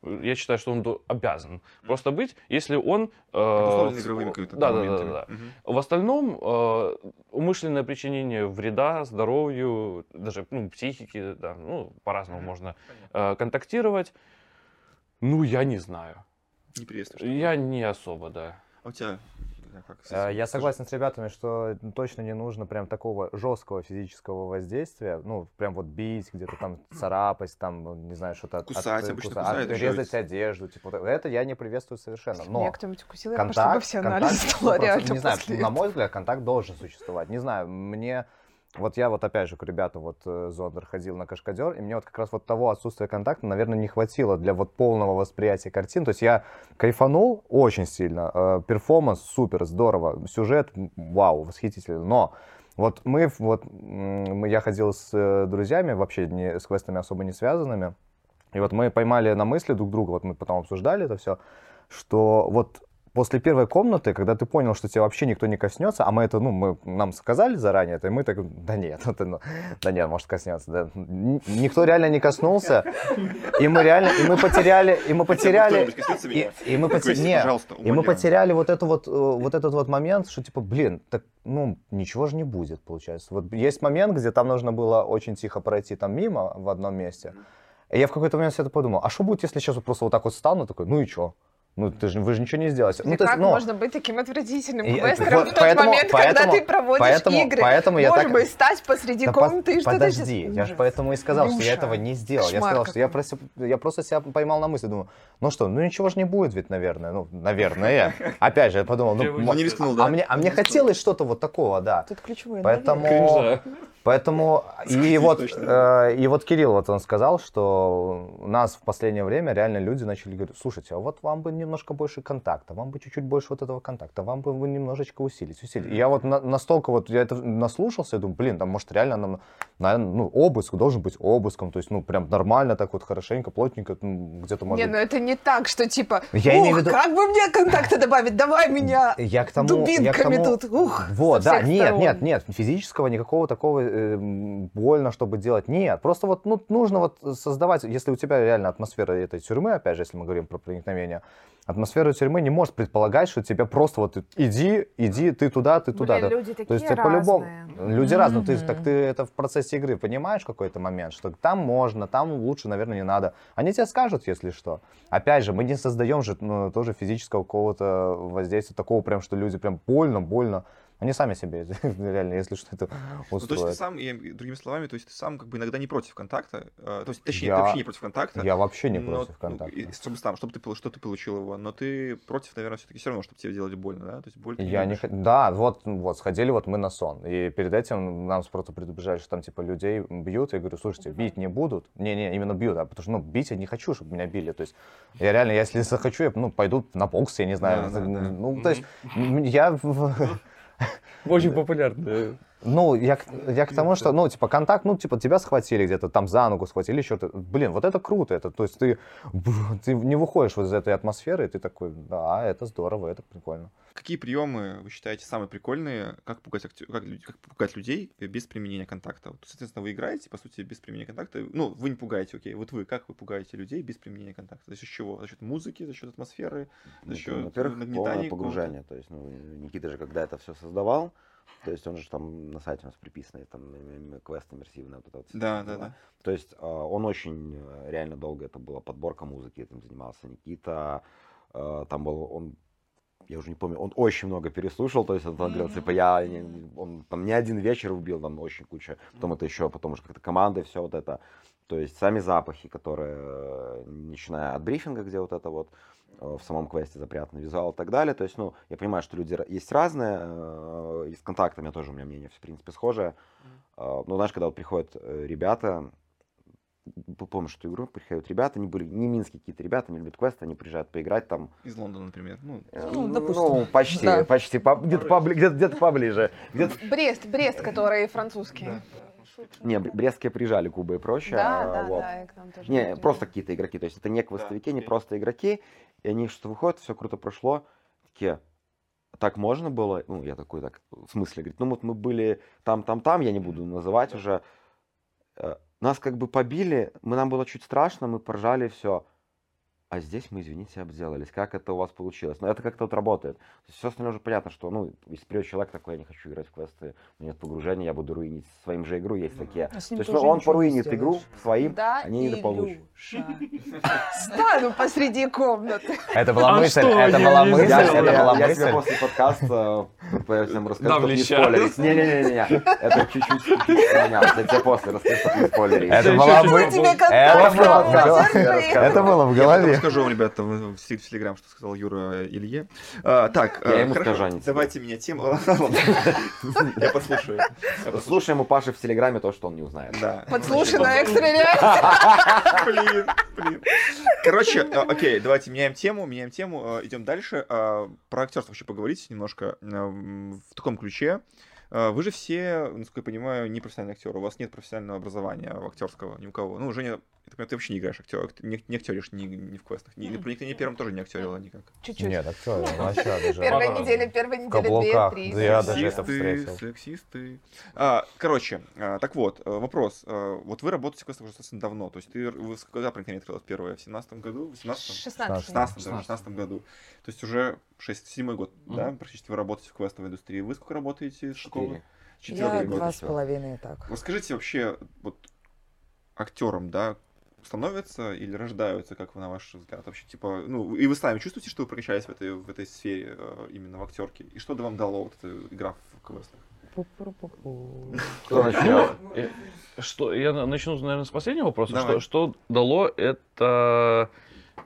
я считаю, что он обязан просто быть, если он... э, игровыми какими-то да, да, да, моментами. да. Мгм. В остальном, э, умышленное причинение вреда здоровью, даже ну, психике, да, ну, по-разному можно э, контактировать. Ну, я не знаю. Не приветствуешь. Я не особо, да. А у тебя да, как Э? Я согласен с ребятами, что точно не нужно прям такого жесткого физического воздействия, ну, прям вот бить, где-то там царапать, там, ну, не знаю, что-то... от- Кусать, от- обычно куса- кусают, резать ведь. одежду, типа, это я не приветствую совершенно, но... Меня кто-нибудь укусил, я просто бы контакт, все контакт, анализы сдала 100%. реально не знаю, на мой взгляд, контакт должен существовать. Не знаю, мне вот я вот опять же к ребятам вот э, Зондер ходил на Кашкадер, и мне вот как раз вот того отсутствия контакта, наверное, не хватило для вот полного восприятия картин. То есть я кайфанул очень сильно, э, перформанс супер, здорово, сюжет вау, восхитительно, но вот мы, вот я ходил с э, друзьями, вообще не, с квестами особо не связанными, и вот мы поймали на мысли друг друга, вот мы потом обсуждали это все, что вот после первой комнаты, когда ты понял, что тебя вообще никто не коснется, а мы это, ну, мы, нам сказали заранее это, и мы так, да нет, это, ну, да нет, может коснется, да. Никто реально не коснулся, и мы реально, и мы потеряли, и мы потеряли, и, и мы потеряли, нет, и мы потеряли вот это вот, э, вот этот вот момент, что типа, блин, так, ну, ничего же не будет, получается. Вот есть момент, где там нужно было очень тихо пройти там мимо в одном месте. И я в какой-то момент себе это подумал, а что будет, если сейчас вот просто вот так вот стану, такой, ну и что? Ну, ты же, вы же ничего не сделаете. И Ну, то есть, как ну, можно быть таким отвратительным и- квестером вот в тот поэтому- момент, когда поэтому- ты проводишь поэтому- игры? поэтому я Боже так- мой, стать посреди Да по- комнаты и что-то... Подожди, я же поэтому и сказал, что я этого не сделал. Я Кошмар сказал, что я, просто, я просто себя поймал на мысли, думаю, ну что, ну ничего же не будет ведь, наверное, ну, наверное. Опять же, я подумал, ну, Он не рискнул, да? а мне, а мне хотелось что-то вот такого, да. Тут ключевое. Поэтому. Поэтому и вот, э, и вот Кирилл вот он сказал, что у нас в последнее время реально люди начали говорить, слушайте, а вот вам бы немножко больше контакта, вам бы чуть-чуть больше вот этого контакта, вам бы немножечко усилить, усилить. И я вот на- настолько вот, я это наслушался, я думаю, блин, там может реально нам, наверное, ну, обыск должен быть обыском, то есть, ну, прям нормально так вот, хорошенько, плотненько, ну, где-то может Не, ну это не так, что типа, Я ух, виду- как бы мне контакта добавить, давай меня Я к тому, я к дубинками тому- тут, ух, Вот, да, нет, сторон. нет, нет, физического никакого такого э, больно, чтобы делать, нет. Просто вот ну, нужно вот создавать, если у тебя реально атмосфера этой тюрьмы, опять же, если мы говорим про проникновение, атмосфера тюрьмы не может предполагать, что тебя просто вот иди, иди, ты туда, ты туда. Блин, да. люди такие То есть это по-любому, разные. люди разные, ты, так ты это в процессе игры понимаешь какой-то момент, что там можно, там лучше, наверное, не надо. Они тебе скажут, если что. Опять же, мы не создаем же ну, тоже физического какого-то воздействия, такого прям, что люди прям больно, больно. Они сами себе реально, если что, это Ну, то есть ты устроят. сам, я, другими словами, то есть ты сам как бы иногда не против контакта, э, то есть точнее, Я- ты вообще не против контакта. Я вообще не но, против ну, контакта. и чтобы там, чтобы ты, что ты получил его, но ты против, наверное, все-таки все равно, чтобы тебе делали больно, да? То есть боль Я не хот- Да, вот, вот, сходили вот мы на сон. И перед этим нам просто предупреждали, что там, типа, людей бьют. Я говорю, слушайте, бить не будут. Не-не, именно бьют, а потому что, ну, бить я не хочу, чтобы меня били. То есть я реально, если захочу, я, ну, пойду на бокс, я не знаю. Да, да, да. Ну, то есть я... Очень популярный. Ну, я, к- я к тому, что, ну, типа, контакт, ну, типа, тебя схватили где-то, там за ногу схватили, еще то Блин, вот это круто, это, то есть ты, ты не выходишь вот из этой атмосферы, и ты такой, да, это здорово, это прикольно. Какие приемы вы считаете самые прикольные, как пугать, актё- как, как пугать людей без применения контакта? Вот, соответственно, вы играете, по сути, без применения контакта. Ну, вы не пугаете, окей. Вот вы, как вы пугаете людей без применения контакта? За счет чего? За счет музыки, за счет атмосферы, за Ну, счет Во-первых, нагнетания полное погружение. То есть, ну, Никита же, когда это все создавал, то есть он же там на сайте у нас приписанный, там квест иммерсивный, вот это вот. Да, да, да. То есть а, он очень э, реально долго, это была подборка музыки, этим занимался Никита. э, Там был, он я уже не помню, он очень много переслушал, то есть он там говорил, типа, я, не- он там не один вечер убил, там очень куча, потом это еще, потом уже как-то команда, все вот это, то есть сами запахи, которые, э, начиная от брифинга, где вот это вот, в самом квесте запрятанный визуал и так далее, то есть, ну, я понимаю, что люди есть разные, э, и с контактами тоже у меня мнение, в принципе, схожее, Э, но знаешь, когда вот приходят э, ребята, помню, что игру приходят ребята, они были не минские какие-то ребята, они любят квесты, они приезжают поиграть там, Из Лондона, например. Ну, Э, Ну, Ну, допустим. почти, Да. почти, по- где-то, побли- где-то, где-то поближе. Где-то- Брест, Брест, который французский. Не, бр- брестские приезжали Кубы и прочее. Да, а, да, вот. да, и к нам тоже. Не, ходили. просто какие-то игроки, то есть это не квестовики, не окей. просто игроки, и они что выходят, все круто прошло, такие, так можно было? Ну, я такой, так, в смысле, говорит, ну вот мы были там, там, там, я не буду называть уже, Э, нас как бы побили, мы, нам было чуть страшно, мы поржали, все. А здесь мы, извините, обделались. Как это у вас получилось? Но это как-то вот работает. все остальное уже понятно, что, ну, если придет человек такой, я не хочу играть в квесты, у меня нет погружения, я буду руинить своим же игру, есть такие. А То есть, ну, он поруинит игру своим, Да, они не получат. Стану посреди комнаты. Это была А мысль, это была мысль, это была я тебе мысль. после подкаста э, всем расскажу, чтобы не спойлерить. Не-не-не, это чуть-чуть. Я тебе после расскажу, чтобы не спойлерить. Это мысль. было в голове. Это было в голове. Скажу вам, ребята, в, Телеграм, что сказал Юра Илье. А, так, Я а, ему хорошо, скажу, давайте меня тему. Я послушаю. Слушаем у Паши в Телеграме то, что он не узнает. Да. Подслушанная экстренная. Блин, блин. Короче, э, окей, давайте меняем тему, меняем тему, э, идем дальше. А, Про актерство вообще поговорить немножко э, в таком ключе. Э, Вы же все, насколько я понимаю, не профессиональные актеры. У вас нет профессионального образования актерского ни у кого. Ну, Женя, я так понимаю, ты вообще не играешь актер, не, не актеришь ни, ни в квестах. Ни, про никто не первым тоже не актерила никак. Чуть-чуть. Нет, вообще даже Первая неделя, первая неделя, две, три. Да я даже это Сексисты, встретил. сексисты. А, короче, а, так вот, э, вопрос. А, Вот вы работаете в квестах уже достаточно давно. То есть ты, когда проникновение открылось первое? В 17 году? В 18 16. 16 16. 16 году. То есть уже 6-7 год, Мгм. да, практически вы работаете в квестовой индустрии. Вы сколько работаете? С? Четыре. Четвертый Я год. два с половиной так. Расскажите вообще, вот актером, да, становятся или рождаются, как вы на ваш взгляд? Вообще, типа, ну, и вы сами чувствуете, что вы прокачались в этой, в этой сфере э, именно в актерке? И что вам дало вот эта игра в квестах? Начнет? Э, Что, я на- начну, наверное, с последнего вопроса. Давай. Что, что дало это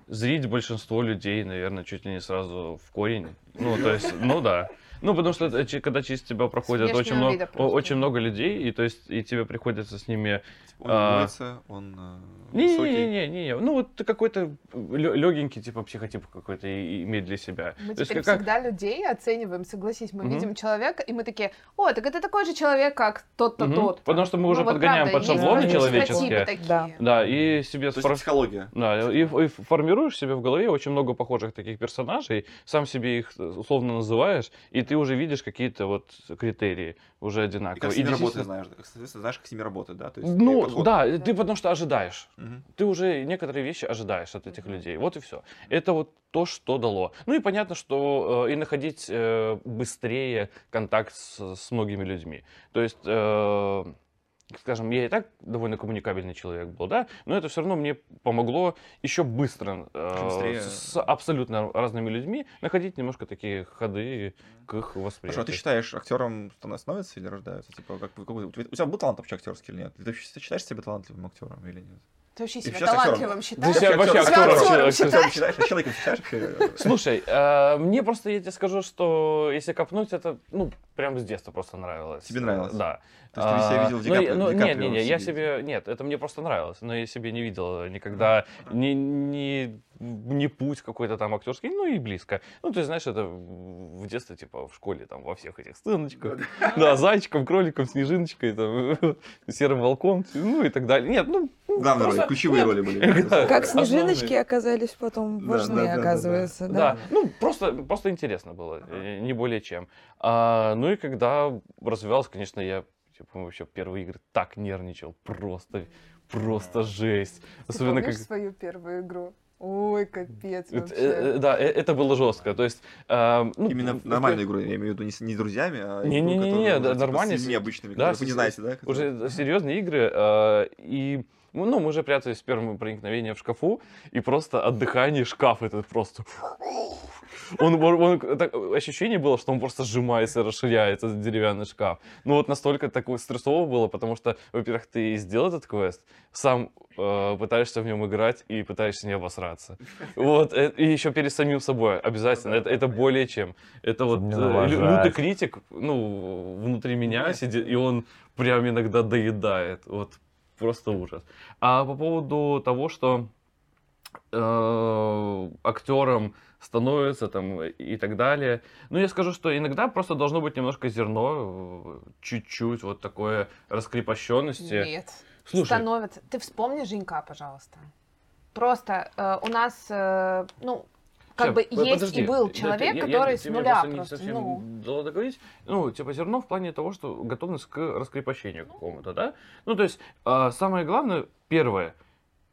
зрить большинство людей, наверное, чуть ли не сразу в корень. Ну, то есть, ну да. Ну, потому что это когда через тебя проходит внешнего очень много, очень много людей, и то есть и тебе приходится с ними Он А. улыбается, он э, высокий. не-не-не, ну вот ты какой-то легенький типа психотип какой-то иметь для себя. Мы То есть теперь как- всегда людей оцениваем, согласись, мы Мгм. видим человека, и мы такие, о, так это такой же человек, как тот-то, Мгм. тот. Потому что мы Ну, уже вот подгоняем правда, под есть шаблоны есть человеческие. Да. Да, и себе То есть сфор- психология. Да, и, и формируешь себе в голове очень много похожих таких персонажей, сам себе их э, условно называешь, и ты уже видишь какие-то вот критерии уже И одинаковые. как с И ними работать знаешь. Соответственно, знаешь, как с ними работать, да? То есть, Ну, да, ты потому что ожидаешь. Мгм. Ты уже некоторые вещи ожидаешь от этих людей. Вот и все. Это вот то, что дало. Ну и понятно, что э, и находить э, быстрее контакт с, с многими людьми. То есть, э, скажем, я и так довольно коммуникабельный человек был, да, но это все равно мне помогло еще быстро э, с абсолютно разными людьми находить немножко такие ходы к их Хорошо, а восприятию. ты считаешь, актером становятся или рождаются? Типа, как, какой- у, тебя, был талант вообще актерский или нет? Ты вообще считаешь себя талантливым актером или нет? Ты вообще себя талантливым Ты считаешь? себя вообще актер- актером считаешь? Человеком считаешь? Слушай, э, мне просто, я тебе скажу, что если копнуть, это, ну, прям с детства просто нравилось. Тебе нравилось? Да. То есть ты себя А, видел Ди ну, Каприо- ну, Ди не, Каприо не, не, в я себе? нет, это мне просто нравилось, но я себе не видел никогда ни, ни, ни путь какой-то там актерский, ну и близко. Ну, ты знаешь, это в в детстве, типа, в школе, там, во всех этих сценочках, да, зайчиком, кроликом, снежиночкой, там, серым волком, ну и так далее. Нет, ну, Главные роли, ключевые роли были. Как снежиночки оказались потом важны, оказывается. Да, Да. ну просто, просто интересно было, э, не более чем. А, ну и когда развивался, конечно, я типа, вообще первые игры так нервничал, просто, просто жесть. Ты Особенно как... свою первую игру? Ой, капец вообще. э, э, да, э, это было жестко. То есть, а, ну, Именно нормальную игру, я имею в виду не с, не с друзьями, а игру, Не-не-не, которая, да, типа, нормальные с с- необычными, да, которые вы не с- знаете, да? уже серьезные игры, а, и ну, мы уже прятались в первом проникновении в шкафу, и просто от дыхания шкаф этот просто... Он, он- он- так, ощущение было, что он просто сжимается, расширяется, этот деревянный шкаф. Ну вот настолько такое стрессово было, потому что, во-первых, ты сделал этот квест, сам э, пытаешься в нем играть и пытаешься не обосраться. Вот, э, и еще перед самим собой обязательно. Это, это более чем. Это вот э, лютый критик, ну, внутри меня сидит, и он прям иногда доедает. Вот просто ужас. А по поводу того, что э, актером становится там и так далее. Ну, я скажу, что иногда просто должно быть немножко зерно, чуть-чуть вот такое раскрепощенности. Нет. Слушай, Становится. Ты вспомни Женька, пожалуйста. Просто э, у нас, э, ну, как Ща, бы по- есть подожди. и был Да, человек, я- я- который с нуля не просто, совсем ну, дала договорить. Ну, типа зерно в плане того, что готовность к раскрепощению какому-то, да? Ну, то есть, а, самое главное, первое,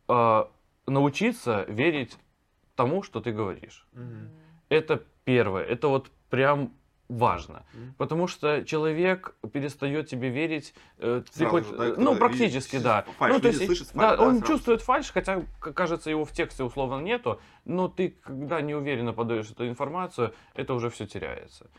а, научиться верить тому, что ты говоришь. Это первое. Это вот прям важно. Потому что человек перестает тебе верить, э, ты Сразу хоть- же, да, э, ну, практически, да. фальшь ну, то есть, слышит да, фальшь, да, он сразу. чувствует фальш, хотя, кажется, его в тексте условно нету, но ты, когда неуверенно подаешь эту информацию, это уже все теряется.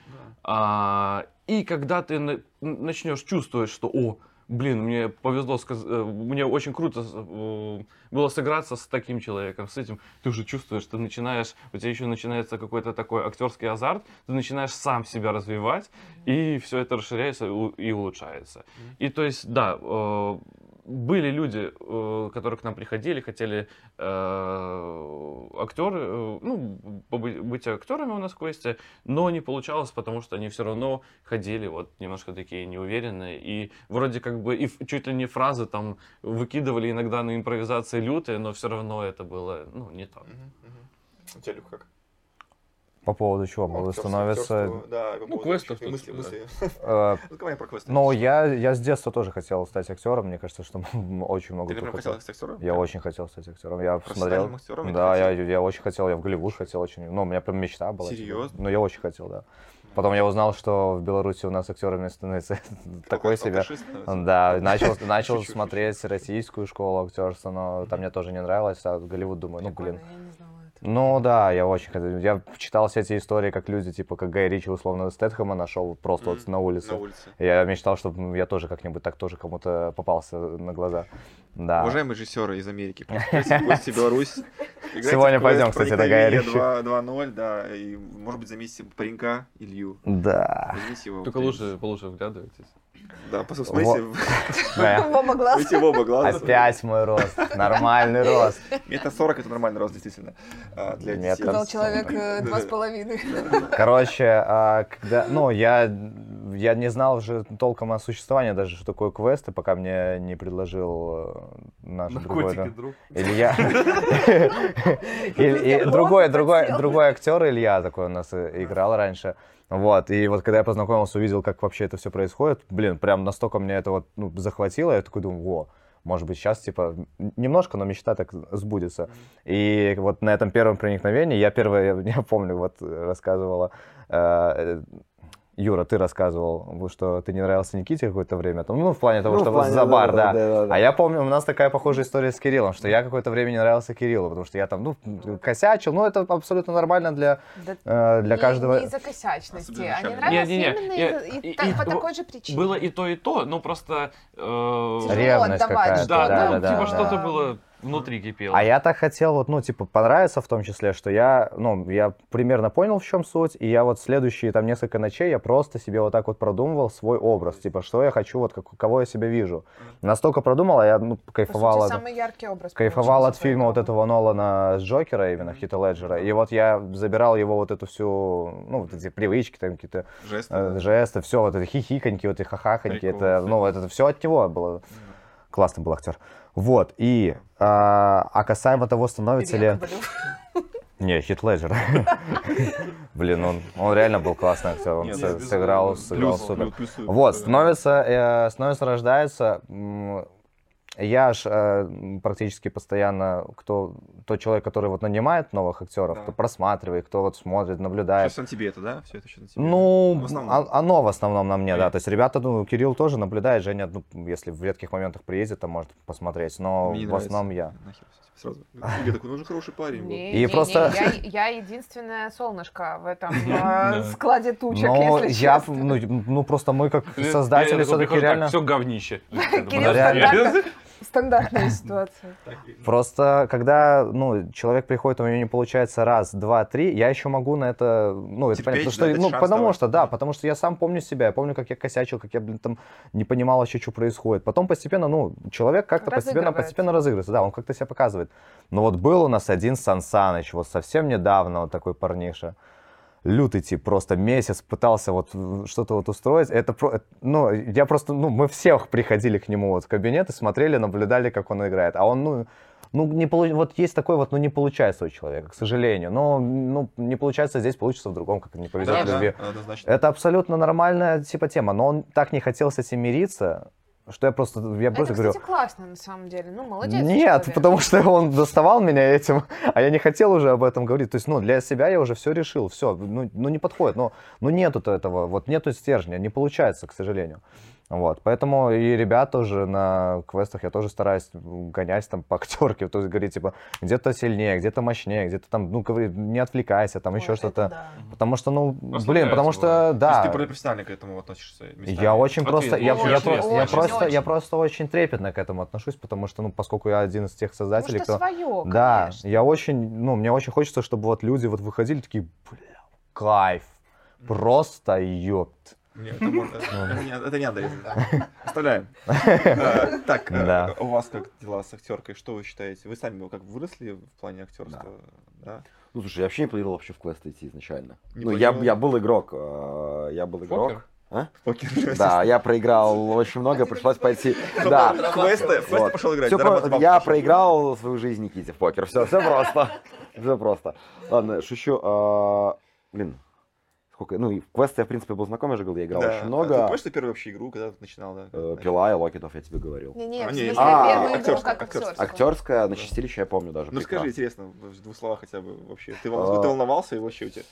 А, и когда ты на- начнешь чувствовать, что, о, блин, мне повезло, э, мне очень круто э, было сыграться с таким человеком, с этим, ты уже чувствуешь, ты начинаешь, у тебя еще начинается какой-то такой актерский азарт, ты начинаешь сам себя развивать, и все это расширяется и улучшается. И то есть, да, э, были люди, э, которые к нам приходили, хотели э, актеры, э, ну, быть актерами у нас в квесте, но не получалось, потому что они все равно ходили вот немножко такие неуверенные, и вроде как бы и чуть ли не фразы там выкидывали иногда на импровизации лютые, но все равно это было, ну, не так. У тебя, как? По поводу чего? Актерство, становится... актерство, Да, по Ну, квестов тут, мысли, да. мысли. э, Разговаривай про квесты. Ну, я, я с детства тоже хотел стать актером. Мне кажется, что очень много Ты прям хотел. стать актером? Я очень хотел стать актером. Я смотрел. актером? Да, я, я очень хотел, я в Голливуд хотел очень. Ну, у меня прям мечта была. типа. Серьезно? Ну, я очень хотел, да. Потом я узнал, что в Беларуси у нас актерами становится такой себе. Да, начал, начал смотреть российскую школу актерства, но там мне тоже не нравилось, а Голливуд думаю, ну, блин. Ну да, я очень хотел. Я читал все эти истории, как люди, типа, как Гай Ричи, условно, Стэтхэма нашел просто вот Мгм. на улице. На улице. Я мечтал, чтобы я тоже как-нибудь так тоже кому-то попался на глаза. Да. Уважаемые режиссеры из Америки, гости Беларусь. Сегодня пойдем, кстати, до Гая «Проникновение Ричи». 2 2.0, да, и, может быть, заметите паренька Илью. Да. Только вот, лучше, получше вглядывайтесь. Да. Оба глаза. выйти в оба глаза. Опять мой рост. Нормальный рост. Метр сорок это нормальный рост, действительно. а, Для детей. Сказал человек э, два с половиной. Короче, а, когда, ну, я, я не знал уже толком о существовании даже, что такое квесты, пока мне не предложил э, наш другой... друг. Илья. Другой, другой, другой актер Илья такой у нас э, играл раньше. Вот, и вот когда я познакомился, увидел, как вообще это все происходит, блин, прям настолько мне это вот ну, захватило, я такой думаю, во, может быть, сейчас, типа, немножко, но мечта так сбудется. И вот на этом первом проникновении, я первое, я, я помню, вот э, рассказывала, э, Юра, ты рассказывал, что ты не нравился Никите какое-то время, ну, в плане того, Ну, что плане, за бар, да, да. да, да, да. А я помню, у нас такая похожая история с Кириллом, что я какое-то время не нравился Кириллу, потому что я там, ну, косячил, ну, это абсолютно нормально для, Да э, для не- каждого... Не из-за косячности, а не нравилось Не-не-не, именно я- из-за- и и- та- и по такой же причине. Было и то, и то, но просто... э, Тяжело Ревность отдавать какая-то, Да, что-то. ну, да, типа да. что-то было внутри кипело. А я так хотел, вот, ну, типа, понравиться в том числе, что я, ну, я примерно понял, в чем суть, и я вот следующие там несколько ночей я просто себе вот так вот продумывал свой образ, типа, что я хочу, вот, как, кого я себя вижу. Настолько продумал, а я, ну, По кайфовал сути, от- самый яркий образ. кайфовал от фильма вот этого Нолана с Джокера, именно Хита Леджера. И вот я забирал его вот эту всю, ну, вот эти привычки, там какие-то Жесты. э, да. жесты, все, вот эти хихиканьки, вот эти хахаханьки, Приколы, это, ну, это все от него было. Классный был актер. Вот, и, а, а касаемо того, становится ли... Не, Хит Леджер. Блин, он, он реально был классный актер, он Нет, с- да, сыграл, сыграл плюс, супер. плюс, плюс, Вот, становится, э, становится, рождается я ж э, практически постоянно, кто, тот человек, который вот нанимает новых актеров, Да. кто просматривает, кто вот смотрит, наблюдает. Сейчас на тебе это, да? Все это сейчас на тебе. Ну, В основном. о- оно в основном на мне, да. Понятно. То есть ребята, ну, Кирилл тоже наблюдает, Женя, ну, если в редких моментах приедет, то может посмотреть, но Мне не в нравится. основном я. Нахер сразу. Игорь такой, ну же хороший парень. Не, И не, просто- не, я, я единственное солнышко в этом э, складе тучек, Но если я, честно. ну, ну, просто мы как Я- создатели я все-таки прихожу, так, реально... Все говнище. Кирилл реально. стандартная ситуация. Просто когда, ну, человек приходит, у него не получается раз, два, три, я еще могу на это, ну, это понятно, что, ну, потому что, да, потому что я сам помню себя, я помню, как я косячил, как я, блин, там не понимал вообще, что происходит. Потом постепенно, ну, человек как-то постепенно, Разыгрывается. постепенно разыгрывается, да, он как-то себя показывает. Но вот был у нас один Сан Саныч, вот совсем недавно вот такой парниша, лютый тип, просто месяц пытался вот в- что-то вот устроить. Это, про- это, ну, я просто, ну, мы всех приходили к нему вот в кабинет и смотрели, наблюдали, как он играет. А он, ну, ну, не получ... вот есть такой вот, ну, не получается у человека, к сожалению. Но, ну, не получается здесь, получится в другом, как не повезет Да, в да, любви. однозначно. Это абсолютно нормальная, типа, тема. Но он так не хотел с этим мириться, что я просто, я Это, просто говорю, кстати, классно, на самом деле. Ну, молодец нет, человек. потому что он доставал меня этим, а я не хотел уже об этом говорить. То есть, ну, для себя я уже все решил, все, ну, ну не подходит, ну, ну нету этого, вот нету стержня, не получается, к сожалению. Вот, поэтому и ребят тоже на квестах я тоже стараюсь гонять там по актерке, то есть говорить, типа, где-то сильнее, где-то мощнее, где-то там, ну, говори, не отвлекайся, там еще Вот это что-то. да. Потому что, ну, блин, потому что, бывает. То есть да, ты профессионально к этому относишься? местами? я очень просто, я, я, я очень, просто, я очень. просто очень трепетно к этому отношусь, потому что, ну, поскольку я один из тех создателей, кто... свое, Да, конечно. я очень, ну, мне очень хочется, чтобы вот люди вот выходили такие, бля, кайф, просто ёпт. Нет, это можно- это не- резать. Оставляем. Э, Так, э, Да. у вас как дела с актеркой? Что вы считаете? Вы сами как выросли в плане актерства? Да. Ну, слушай, я вообще не планировал вообще в квест идти изначально. Не ну, я, я был игрок. э, Я был игрок. Покер? А? Покер. Да, я проиграл очень много, пришлось пойти. Да. Квесты, в квесты пошел играть. Я проиграл свою жизнь Никите в покер. Все, все просто. Все просто. Ладно, шучу. А, Блин, сколько... Ну, и в квесты я, в принципе, был знаком, я же говорил, я играл Да. очень А Ты много. помнишь, ты первую вообще игру, когда ты начинал, да? Э, Пила и Локетов, я тебе говорил. Не-не, А, в не, смысле, а, первую игру актерская, как актерская. Актерская на чистилище я помню даже. Ну скажи, прекрасно. интересно, в двух словах хотя бы вообще. Ты, А. ты волновался и вообще у тебя...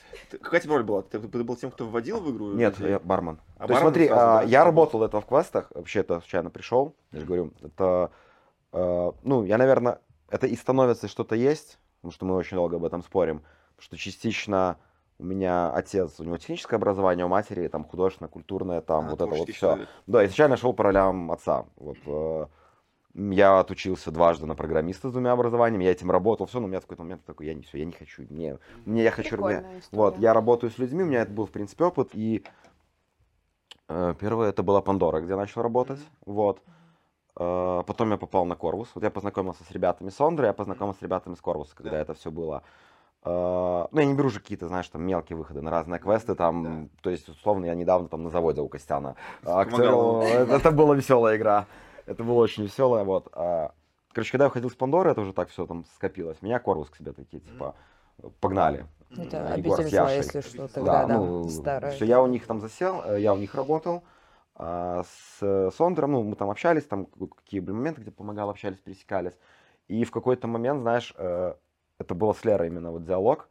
Какая тебе роль была? Ты, ты был тем, кто вводил в игру? Нет, я бармен. А То есть смотри, сразу, а, да? я работал до этого в квестах, вообще это случайно пришел, я же говорю, это, э, ну, я, наверное, это и становится что-то есть, потому что мы очень долго об этом спорим, потому что частично у меня отец, у него техническое образование, у матери там художественное, культурное, там А, вот это вот все. человек. Да, изначально шел по ролям отца. Вот, э, я отучился дважды на программиста с двумя образованиями, я этим работал, все, но у меня в какой-то момент такой, я не все, я не хочу, мне, мне я хочу, мне- вот, я работаю с людьми, у меня это был, в принципе, опыт, и э, первое это была Пандора, где я начал работать, вот. Э, потом я попал на Корвус, вот я познакомился с ребятами с Ондры, я познакомился с ребятами с Корвуса, когда Да. это все было. Э, ну, я не беру же какие-то, знаешь, там мелкие выходы на разные квесты, там, то есть, условно, я недавно там на заводе у Костяна актерил, это, это была веселая игра, это было очень веселая, вот. А, Короче, когда я уходил с Пандоры, это уже так все там скопилось, меня Корвус к себе такие, типа, погнали. Это Э, Егор обитель зла, если что, Да, тогда, да, ну, старая. всё, я у них там засел, э, я у них работал. а с Сондером, ну, мы там общались, там какие были моменты, где помогал, общались, пересекались. И в какой-то момент, знаешь, э, это было с Лерой именно вот диалог.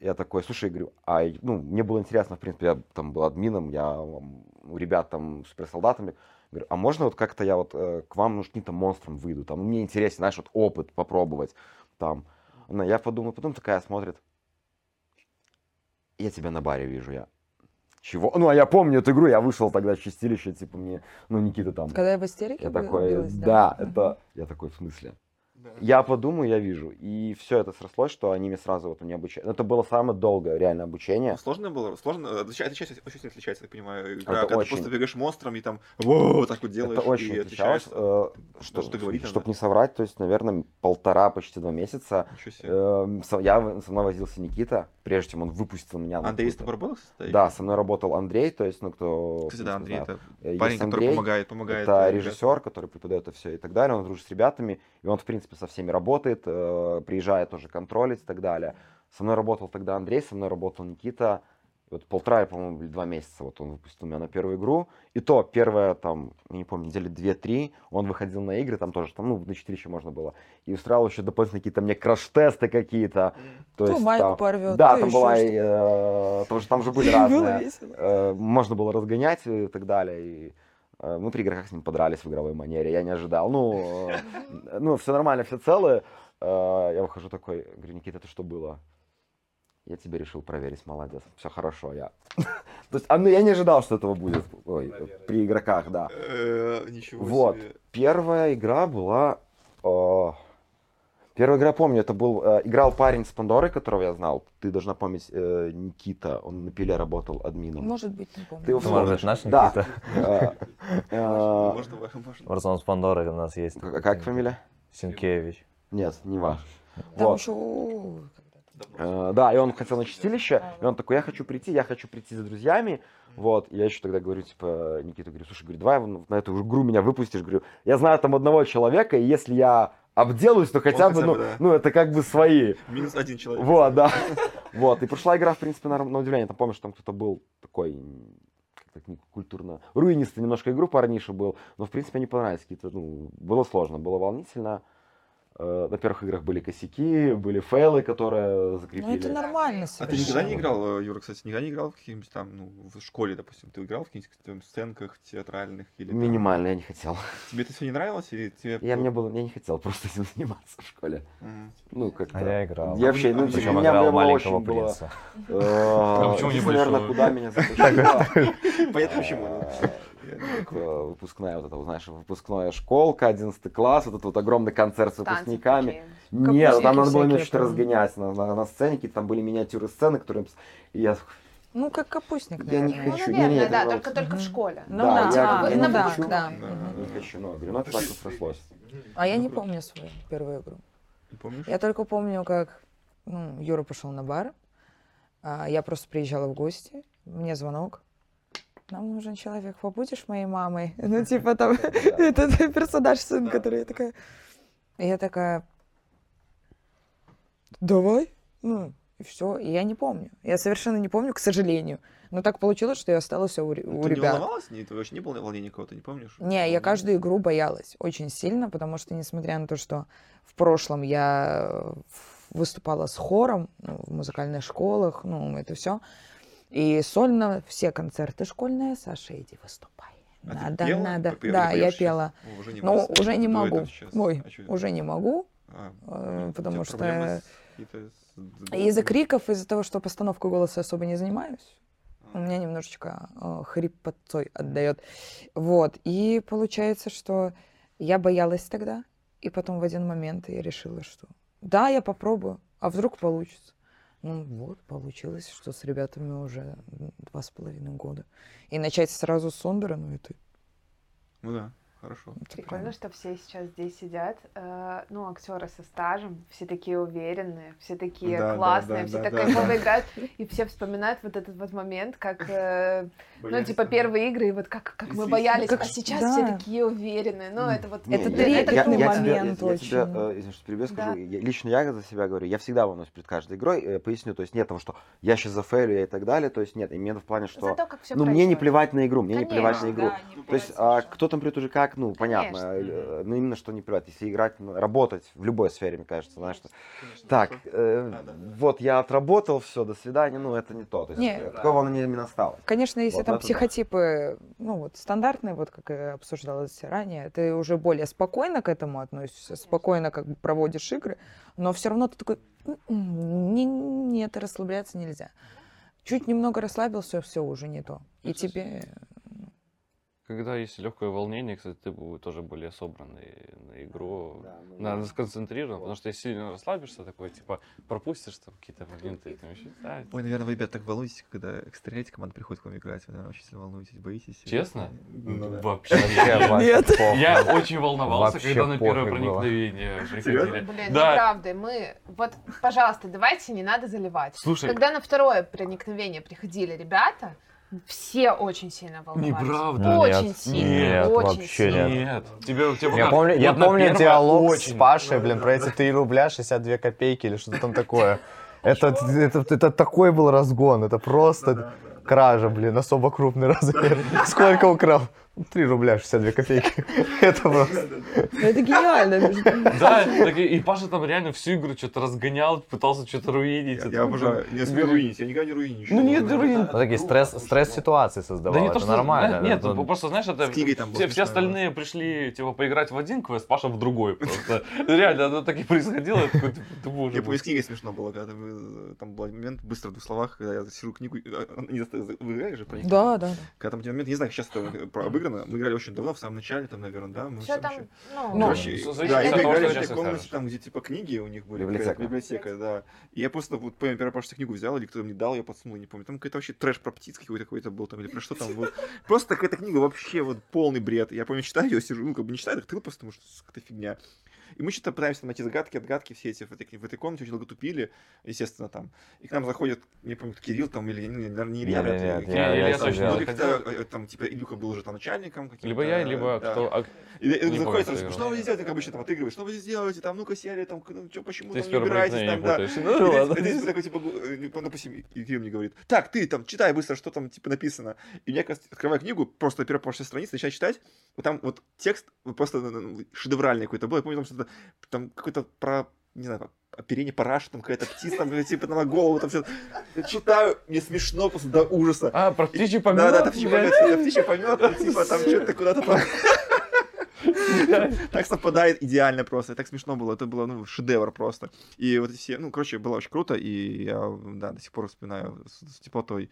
Я такой, слушай, говорю, а, ну, мне было интересно, в принципе, я там был админом, я у ребят там суперсолдатами. Говорю, а можно вот как-то я вот э, к вам, ну, каким-то монстром выйду, там, мне интересно, знаешь, вот опыт попробовать, там. Она, я подумал, потом такая смотрит, я тебя на баре вижу, я. Чего? Ну, а я помню эту игру, я вышел тогда в чистилище, типа мне, ну, Никита там. Когда я в истерике Я такой, билась, да, Мгм. это, я такой, в смысле? Да. Я подумаю, я вижу. И все это срослось, что они мне сразу вот мне обучали. Это было самое долгое реально обучение. Ну, Сложно было? Сложно? э, Отличается, очень сильно отличается, я понимаю, игра, Это когда очень. ты просто бегаешь монстром и там вот так вот делаешь Это очень и отличалось. э, что, что говорить чтобы не соврать, то есть, наверное, полтора, почти два месяца. Эм, со- я, со мной возился Никита, прежде чем он выпустил меня. Андрей с тобой работал? Да, со мной работал Андрей, то есть, ну, кто... Кстати, да, Андрей, это Э, парень, который помогает, помогает. Это режиссер, который преподает это все и так далее. Он дружит с ребятами, и он, в принципе, со всеми работает, э, приезжает тоже контролить и так далее. Со мной работал тогда Андрей, со мной работал Никита, Вот полтора, по-моему, или два месяца вот он выпустил меня на первую игру. И то первое, там, я не помню, недели две-три, он выходил на игры, там тоже, там, ну, на 4 еще можно было. И устраивал еще дополнительно какие-то мне краш-тесты какие-то. То То есть майку там- порвет, Да, там была, и, э, тоже, там же были разные. Э, можно было разгонять и так далее. И мы при игроках с ним подрались в игровой манере, я не ожидал. Ну, э, ну все нормально, все целые. Э, Я выхожу такой, говорю, Никита, это что было? Я тебе решил проверить, молодец, все хорошо, я. То есть, а, ну, я не ожидал, что этого будет ой, при игроках, да. Э, Ничего Вот. себе. Первая игра была... э, Первая игра, помню, это был... э, Играл парень с Пандорой, которого я знал. Ты должна помнить э, Никита, он на пиле работал админом. Может быть, не помню. Ты его Ну, может быть, наш Да. Никита? Э, э, можно, можно. Warzone с Пандорой у нас есть. Как фамилия? Синкевич. Нет, не ваш. Там Вот. еще... Э, Да, и он хотел на чистилище, и он такой, я хочу прийти, я хочу прийти за друзьями. Вот, и я еще тогда говорю, типа, Никита, говорю, слушай, говорю, давай на эту игру меня выпустишь, говорю, я знаю там одного человека, и если я обделаюсь, то хотя бы, хотя ну, бы, да. ну, это как бы свои. Минус один человек. Вот, да. Вот, и прошла игра, в принципе, на, на удивление. Там помнишь, там кто-то был такой, так культурно, руинистый немножко игру парниша был, но, в принципе, они понравились. Какие-то, ну, было сложно, было волнительно. Э, На первых играх были косяки, были фейлы, которые Ну, закрепили. это нормально А ты никогда не совершенно. играл, э, Юра, кстати, никогда не играл в каких-нибудь там, ну, в школе, допустим, ты играл в каких-нибудь сценках театральных или там- Минимально, я не хотел. Тебе это все не нравилось или тебе... Я, мне было, я не хотел просто этим заниматься в школе. Мгм. Ну, как-то. А я играл. Я вообще, ну, А типа, Причем у меня играл было маленького очень было... принца. А почему не наверное, куда меня затащило? Понятно почему. Да. Как, э, выпускная вот вот, знаешь, выпускная школка, 11 класс, вот этот вот огромный концерт с выпускниками. Нет, там надо было что-то разгонять на, на, на сцене, какие-то там были миниатюры сцены, которые... Я Ну, как капустник, Я не наверное. Ну, хочу. наверное, Не-не, да, это только, вот- только в школе. Ну Да, да, я а, бы ну не да, хочу. да. Да. Не хочу, но говорю, ну это так вот срослось. А я не помню свою первую игру. Не помнишь? Я только помню, как ну, Юра пошел на бар. а, я просто приезжала в гости. Мне звонок. Нам нужен человек, побудешь моей мамой? Ну, типа там, этот персонаж сын, который я такая... Я такая, давай. Ну, и все. И я не помню. Я совершенно не помню, к сожалению. Но так получилось, что я осталась у, у Ты не ребят. волновалась? Не, ты вообще не было волнения какого-то, не помнишь? Не, я каждую игру боялась очень сильно, потому что, несмотря на то, что в прошлом я э, выступала с хором ну, в музыкальных школах, ну, это все. И сольно все концерты школьные, Саша, иди выступай. А ты надо, пела? надо. Попе- Да, я пела. О, уже не Но вас, уже не могу. Ой, А уже не могу, А, э, потому что из-за криков, из-за того, что постановкой голоса особо не занимаюсь, у меня немножечко э, хрипотцой отдает. Вот. И получается, что я боялась тогда, и потом в один момент я решила, что да, я попробую, а вдруг получится. Ну вот, получилось, что с ребятами уже два с половиной года. И начать сразу с Сондера, ну это, Ну да, хорошо. это Прикольно, прям- что все сейчас здесь сидят, э, ну, актеры со стажем, все такие уверенные, все такие Да, да, классные, да, все да, так да, кайфово да. играют, и все вспоминают вот этот вот момент, как, э, ну, типа, первые игры, и вот как, как мы боялись, Как а сейчас да. все такие уверенные, ну, это вот... Не, Это я- трепетный я- я момент я- я тебе, очень. э, извини, что перебью, скажу. Да. Я- лично я за себя говорю, я всегда волнуюсь перед каждой игрой, э, поясню, то есть нет того, что я сейчас зафейлю и так далее, то есть нет, именно в плане, что... Зато как все Ну, мне не плевать на игру, мне не плевать на Конечно, игру. да, не То есть, а, кто там придет уже как, ну, понятно. Конечно. э, Ну, именно что не плевать. Если играть, ну, работать в любой сфере, мне кажется, знаешь, что... Так, э, Да, да, да. вот я отработал, все, до свидания, ну, это не то. То есть, Не. э, такого оно не именно стало. Конечно, если Вот там да. психотипы, ну вот стандартные, вот как и обсуждалось ранее, ты уже более спокойно к этому относишься, спокойно как бы проводишь игры, но все равно ты такой, «М-м, не, нет, расслабляться нельзя. Чуть немного расслабился, все уже не то. И тебе Когда есть легкое волнение, кстати, ты тоже более собранный на игру, надо сконцентрирован, потому что если сильно расслабишься, такой, типа, пропустишь там какие-то моменты, и там еще, да, Ой, наверное, вы, ребят, так волнуетесь, когда стреляете, команда приходит к вам играть. Вы, наверное, очень сильно волнуетесь, боитесь. честно? Ну да. Вообще. Нет. Я очень волновался, когда на первое проникновение приходили. Блин, Да. неправда, мы... Вот, пожалуйста, давайте не надо заливать. Слушай, Когда на второе проникновение приходили ребята, все очень сильно волновались. Неправда. Очень Нет, сильно, нет, очень вообще сильно. нет. Тебе, тебе Я помню, я помню диалог с очень. Пашей, блин, про эти 3 рубля 62 копейки или что-то там такое. Это, это, это такой был разгон, это просто кража, блин, особо крупный размер. Сколько украл? 3 рубля 62 копейки. Это просто... Ну, Это гениально. Да, и, Паша там реально всю игру что-то разгонял, пытался что-то руинить. Я, Это я обожаю. Не смею руинить, я никогда не ничего. Ну нет, не руинить. Ну, такие стресс, стресс-ситуации создавал, Да не то, это что нормально. Нет, это- ну, просто знаешь, это все, остальные пришли типа поиграть в один квест, Паша в другой просто. Реально, оно так и происходило. я ты боже с книгой смешно было, когда там был момент, быстро в двух словах, когда я сижу книгу, э, не знаю, вы играли же про них? Да, да, да. Когда там момент, не знаю, сейчас это обыграно, мы играли очень давно, в самом начале, там, наверное, да? Мы Все всё там, ещё- ну, Ну, Короче, с- да, и мы играли в этой комнате, скажешь. там, где типа книги у них были. Библиотека. Библиотека, да. И я просто вот помню, первый раз книгу взял, или кто мне дал, я подсунул, не помню. Там какой-то вообще трэш про птиц какой-то какой-то был там, или про что там был. Просто какая-то книга вообще вот полный бред. Я помню, читаю ее, сижу, ну, как бы не читаю, так открыл просто, потому что какая-то фигня. И мы что-то пытаемся найти загадки, отгадки все эти в этой, в этой комнате, очень долго тупили, естественно, там. И к нам заходит, не помню, Кирилл там, или, ну, наверное, не Илья, Нет, вряд ли, ну, э, там, типа, Илюха был уже там начальником каким-то. Либо я, либо да. кто... а И, и Не помню, заходит, кто что, что вы здесь делаете, как обычно, там отыгрываешь, что вы здесь делаете, там, ну-ка сели, там, ну, чё, почему Ты там не убираетесь, там, да. Ну ладно. здесь такой, типа, э, ну, допустим, и Кирилл мне говорит, так, ты там, читай быстро, что там, типа, написано. И я, открываю книгу, просто первая после страницы, начинаю читать, вот там вот текст просто ну, ну, шедевральный какой-то был, я помню, там что-то, там какой-то про, не знаю, оперение параша, там какая-то птица, там, типа, на голову, там все. Я читаю, мне смешно просто до ужаса. А, про птичий помет? да, да, птичий помет, да, птичий помет, типа, там что-то куда-то там. Так совпадает идеально просто. И так смешно было. Это было, ну, шедевр просто. И вот эти все, ну, короче, было очень круто. И я, да, до сих пор вспоминаю с, теплотой,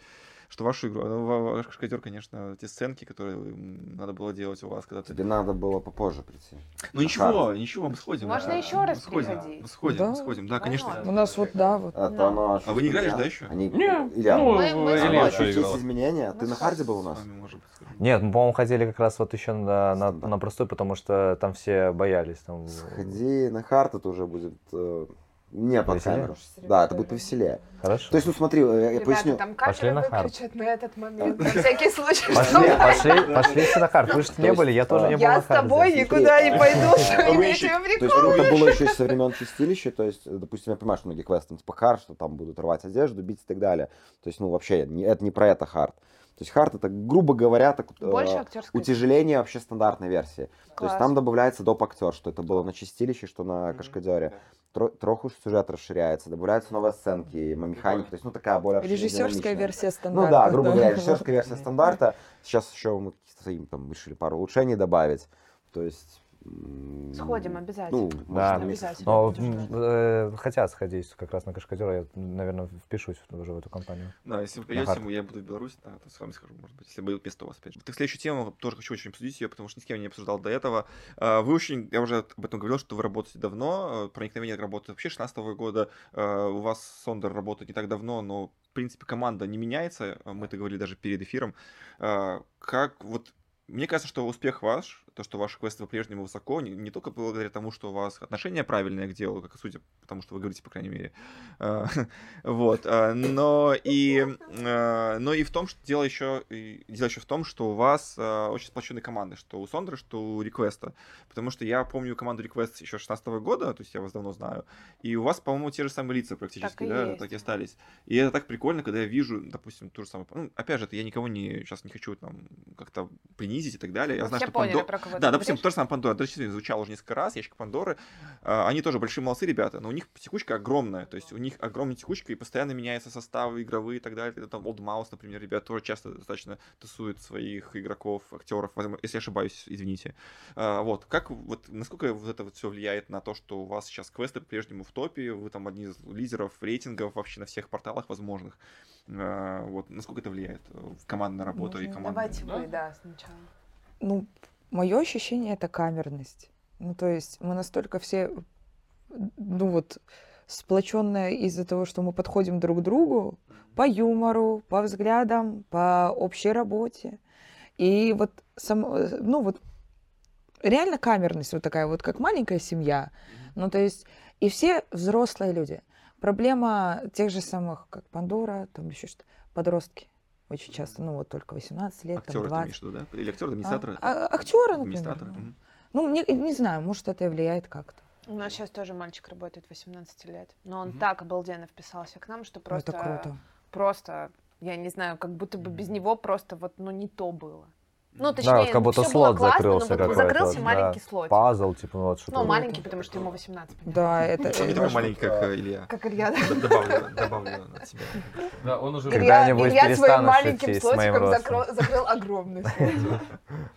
что вашу игру. Ну, ва- ваш каскадер, конечно, те сценки, которые надо было делать у вас, когда ты... Тебе надо было попозже прийти. Ну, ничего, ничего, мы сходим. Можно да, еще раз мы сходим, приходить. Мы сходим, Да. мы сходим. Да, конечно. У нас вот, да, вот. А, Да. оно А вы не играли, меня- да, еще? Они... Не, Илья, ну, Мы- мы Илья сходим. еще чуть-чуть играл. изменения. Ты Мы на харде был у нас? может быть. Нет, мы, по-моему, ходили как раз вот еще на, на, на простой, потому что там все боялись. Там... Сходи на hard, это уже будет э, не под Повеселее? камеру. Да, это будет повеселее. Хорошо. То есть, ну смотри, э, я Ребята, поясню. там Пошли камеры на hard. выключат на этот момент, на всякий случай. Пошли, пошли, пошли все на hard. Вы же не были, я тоже а, не был Я с тобой никуда не пойду еще- этими То есть, ну, это было еще со времен чистилища, то есть, э, допустим, я понимаю, что многие квесты, типа hard, что там будут рвать одежду, бить и так далее. То есть, ну, вообще, это не про это хард. То есть, хард это, грубо говоря, так, э, Больше актерской утяжеление вообще стандартной версии. То Класс. есть, там добавляется доп. актер, что это было на чистилище, что на Мгм. кашкадере. Тро- Троху сюжет расширяется, добавляются новые сценки, механика, то есть, ну, такая более Режиссерская версия Ну стандарта. да, грубо говоря, режиссерская версия стандарта. Сейчас еще мы какие-то своим там решили пару улучшений добавить. То есть... Сходим Ну, обязательно. Да. может, месяц. Обязательно. Но э, хотят сходить как раз на Кашкадера, я, наверное, впишусь уже в эту компанию. Да, если вы придете, я буду в Беларуси, да, то с вами схожу, может быть, если будет место у вас, опять. Так, следующую тему тоже хочу очень обсудить ее, потому что ни с кем не обсуждал до этого. А, Вы очень, я уже об этом говорил, что вы работаете давно, э, проникновение работает вообще 16 года, э, у вас Сондер работает не так давно, но, в принципе, команда не меняется, э, мы это говорили даже перед эфиром. А, Как вот мне кажется, что успех ваш, то, что ваши квесты по-прежнему высоко, не, не только благодаря тому, что у вас отношения правильные к делу, как судя по тому, что вы говорите, по крайней мере, а, вот, а, но и, а, но и в том, что дело еще, дело еще в том, что у вас очень сплоченные команды, что у Сондры, что у Реквеста, потому что я помню команду Request еще 16 года, то есть я вас давно знаю, и у вас, по-моему, те же самые лица практически, Так да, есть. так и остались. И это так прикольно, когда я вижу, допустим, ту же самую, ну, опять же, это я никого не, сейчас не хочу там как-то принизить и так далее, я Мы знаю, все что поняли, Пандо- про кого да, допустим, то же самое Пандора, даже звучало уже несколько раз, ящик Пандоры, а, они тоже большие молодцы ребята, но у них текучка огромная, то есть у них огромная текучка и постоянно меняются составы игровые и так далее. Это Там Old Mouse, например, ребята тоже часто достаточно тусуют своих игроков, актеров, если ошибаюсь, извините. А, Вот, как, вот, насколько вот это вот все влияет на то, что у вас сейчас квесты по-прежнему в топе, вы там одни из лидеров рейтингов вообще на всех порталах возможных. А, Вот, насколько это влияет э, в командную работу и Можно- командную? Давайте вы, да, сначала. Ну, мое ощущение это камерность. Ну, то есть мы настолько все, ну вот, сплоченные из-за того, что мы подходим друг к другу по юмору, по взглядам, по общей работе. И вот, сам, э, ну вот, реально камерность вот такая вот, как маленькая семья. Ну, то есть, и все взрослые люди. Проблема тех же самых, как Пандора, там еще что подростки. Очень часто, ну вот только 18 лет, Актеры там ты 20. имеешь в виду, да? Или актеры, администраторы? А, а- актеры, например. Да. мгм. Ну, мне, не знаю, может, это и влияет как-то. У нас сейчас тоже мальчик работает 18 лет, но он Мгм. так обалденно вписался к нам, что Ну, просто... Это круто. Просто, я не знаю, как будто бы без него просто вот, ну, не то было. Ну, Да, точнее, вот как будто слот классно, закрылся но закрылся да. маленький слот. Пазл, типа, ну вот что-то. Ну, маленький, потому что ему 18. понятно. Да, это... Он не это- такой маленький, как Илья. Как Илья. Д- Добавлю, добавлю от себя. Да, он уже... Илья, Илья своим маленьким слотиком закрыл, закрыл огромный слотик.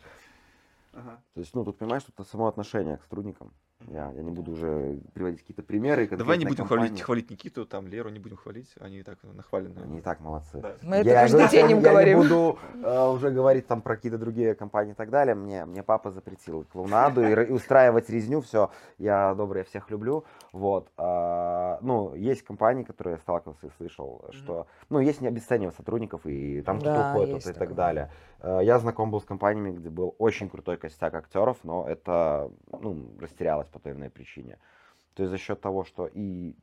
То есть, ну, тут, понимаешь, тут само отношение к сотрудникам. Я, я не буду уже приводить какие-то примеры. Давай не будем хвалить, компании. хвалить Никиту, там Леру не будем хвалить, они и так нахвалены. Они и так молодцы. Да. Мы это я каждый день я, им я говорим. не буду э, уже говорить там про какие-то другие компании и так далее. Мне, мне папа запретил клоунаду и, и устраивать резню. Все, я добрый, я всех люблю. Вот. а, ну, есть компании, которые я сталкивался и слышал, что... Ну, есть не обесценивать сотрудников, и там кто-то Да, уходит, и так далее. Э, Я знаком был с компаниями, где был очень крутой костяк актеров, но это ну, растерялось по той или иной причине. То есть за счет того, что и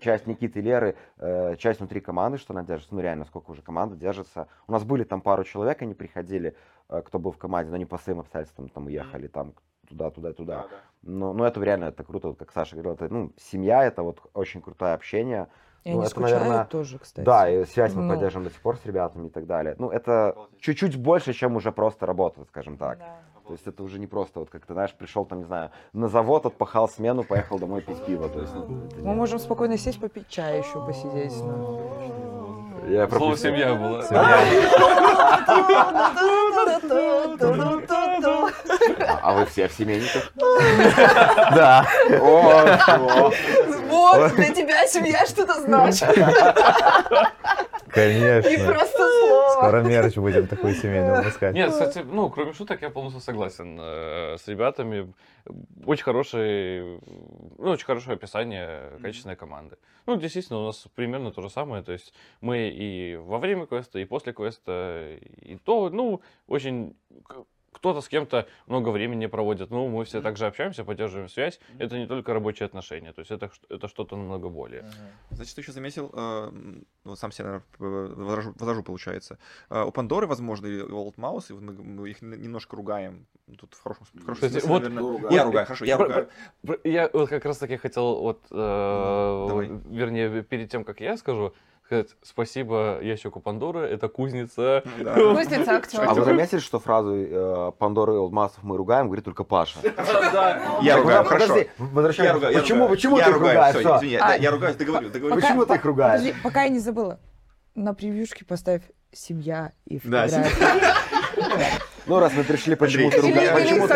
часть Никиты и Леры, э, часть внутри команды, что она держится, ну реально, сколько уже команда держится. У нас были там пару человек, они приходили, э, кто был в команде, но они по своим обстоятельствам там уехали, там туда, туда, туда. Но, но это реально, это круто, вот как Саша говорил, это, ну, семья, это вот очень крутое общение. И Ну, они это, наверное, тоже, кстати. Да, и связь мы Ну. поддерживаем до сих пор с ребятами и так далее. Ну, это чуть-чуть больше, чем уже просто работа, скажем так. Да. То есть это уже не просто, вот как ты знаешь, пришел там, не знаю, на завод, отпахал смену, поехал домой пить пиво. То есть, ну, Мы не- можем спокойно сесть, попить чай еще, посидеть. ну. Я Слово пропустил. семья было. А, а вы все в семейниках? Да. Вот, для тебя семья что-то значит. И Конечно. просто слово. Скоро мерч будем такой семейный выпускать. Нет, кстати, ну, кроме шуток, я полностью согласен э, с ребятами. Очень хороший, ну, очень хорошее описание качественной команды. Ну, действительно, у нас примерно то же самое. То есть мы и во время квеста, и после квеста, и то, ну, очень кто-то с кем-то много времени проводит. Ну, мы все также общаемся, поддерживаем связь. Это не только рабочие отношения, то есть это, это что-то намного более. Значит, ты еще заметил, э, ну, сам себе, наверное, возражу, возражу, получается. Э, У Пандоры, возможно, и у Old Mouse, мы, мы их немножко ругаем. Тут в хорошем, в хорошем смысле, вот- наверное. Я ругаю, хорошо, я Про- ругаю. Про- Я вот как раз таки хотел, вот, э, давай. вернее, перед тем, как я скажу, сказать спасибо ящику Пандоры, это кузница. Да. Кузница актер. А вы заметили, что фразу э, Пандоры и Олдмасов мы ругаем, говорит только Паша? Я ругаю, хорошо. возвращаемся. Почему, почему ты ругаешь? я- ругаюсь, договорю, договорю. Почему ты их ругаешь? Подожди, пока я не забыла. На превьюшке поставь семья и Да, фотография. Ну, раз мы пришли, почему ты ругаешь? Почему.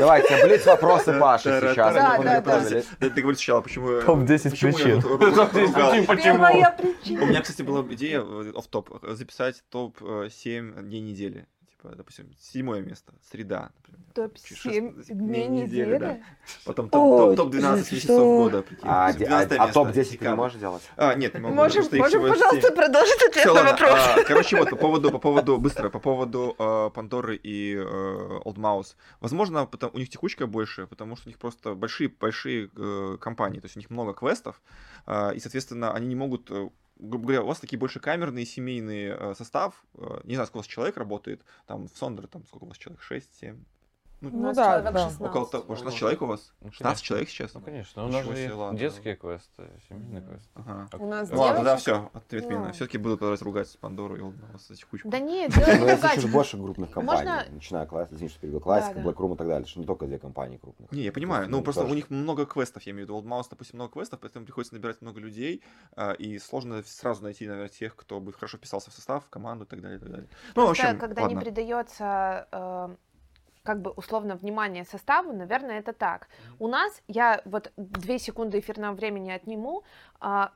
Давайте, блиц вопросы Паши сейчас. Да, Мы да, да. подготовились. Ты, говоришь сначала, почему... Топ-10 почему я причин. тут ру- ругал. Первая причина. У меня, кстати, была идея э, в топ записать топ-7 дней недели. Типа, допустим, седьмое место, среда, например. Топ-7 Шест- дней да. недели. Потом Ой, топ- топ-12 месяцев года, прикинь. А, Допустим, де- 12 а- а место, топ-10 ты не можешь делать? А, нет, не могу. Можем, можем, пожалуйста, продолжить ответ на вопрос. а, короче, вот по поводу, по поводу, быстро, по поводу э, Пандоры и э, Old Mouse. Возможно, у них текучка больше, потому что у них просто большие, большие э, компании, то есть у них много квестов, э, и, соответственно, они не могут, э, грубо говоря, у вас такие больше камерные, семейные э, состав, э, не знаю, сколько у вас человек работает, там в Сондре, там сколько у вас человек, 6, 7, У Ну нас да, человек да. 16. около того, 16 человек у вас? Ну, 16 конечно. человек сейчас? Ну, конечно. У нас же детские квесты, семейный квест. Ага. У нас Ну Ладно, да, все, ответ Ну. меня. Все-таки буду продолжать ругать Пандору и за текучку. Да нет, Ну, дело не есть ругать. больше крупных компаний, Можно- начиная класс, извини, что перебил, классика, Да, да. Black Room и так далее, что не только две компании крупных. Не, я понимаю. Ну, ну, просто у них много квестов, я имею в виду. Old допустим, много квестов, поэтому приходится набирать много людей, а, и сложно сразу найти, наверное, тех, кто бы хорошо вписался в состав, в команду и так далее. Ну, в общем, когда не придается э, как бы условно внимание составу, наверное, это так. У нас, я вот две секунды эфирного времени отниму,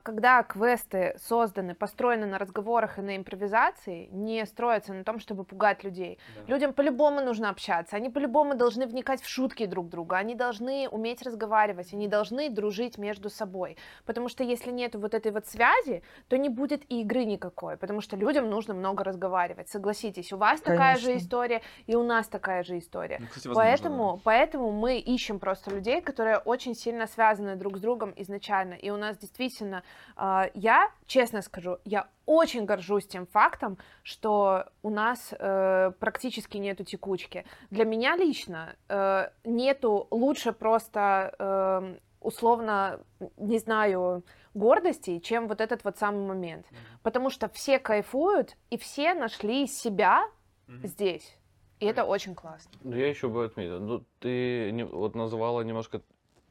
когда квесты созданы, построены на разговорах и на импровизации, не строятся на том, чтобы пугать людей. Людям по-любому нужно общаться, они по-любому должны вникать в шутки друг друга, они должны уметь разговаривать, они должны дружить между собой. Потому что если нет вот этой вот связи, то не будет и игры никакой, потому что людям нужно много разговаривать. Согласитесь, у вас такая же Конечно. история, и у нас такая же история. Ну, кстати, возможно, Поэтому, поэтому мы ищем просто людей, которые очень сильно связаны друг с другом изначально. И у нас действительно, а, я, честно скажу, я очень горжусь тем фактом, что у нас э, практически нету текучки. Для меня лично э, нету лучше просто э, условно, не знаю, гордости, чем вот этот вот самый момент. Потому что все кайфуют, и все нашли себя здесь. И это очень классно. Ну, Я еще бы отметил, ну, ты не- вот называла немножко,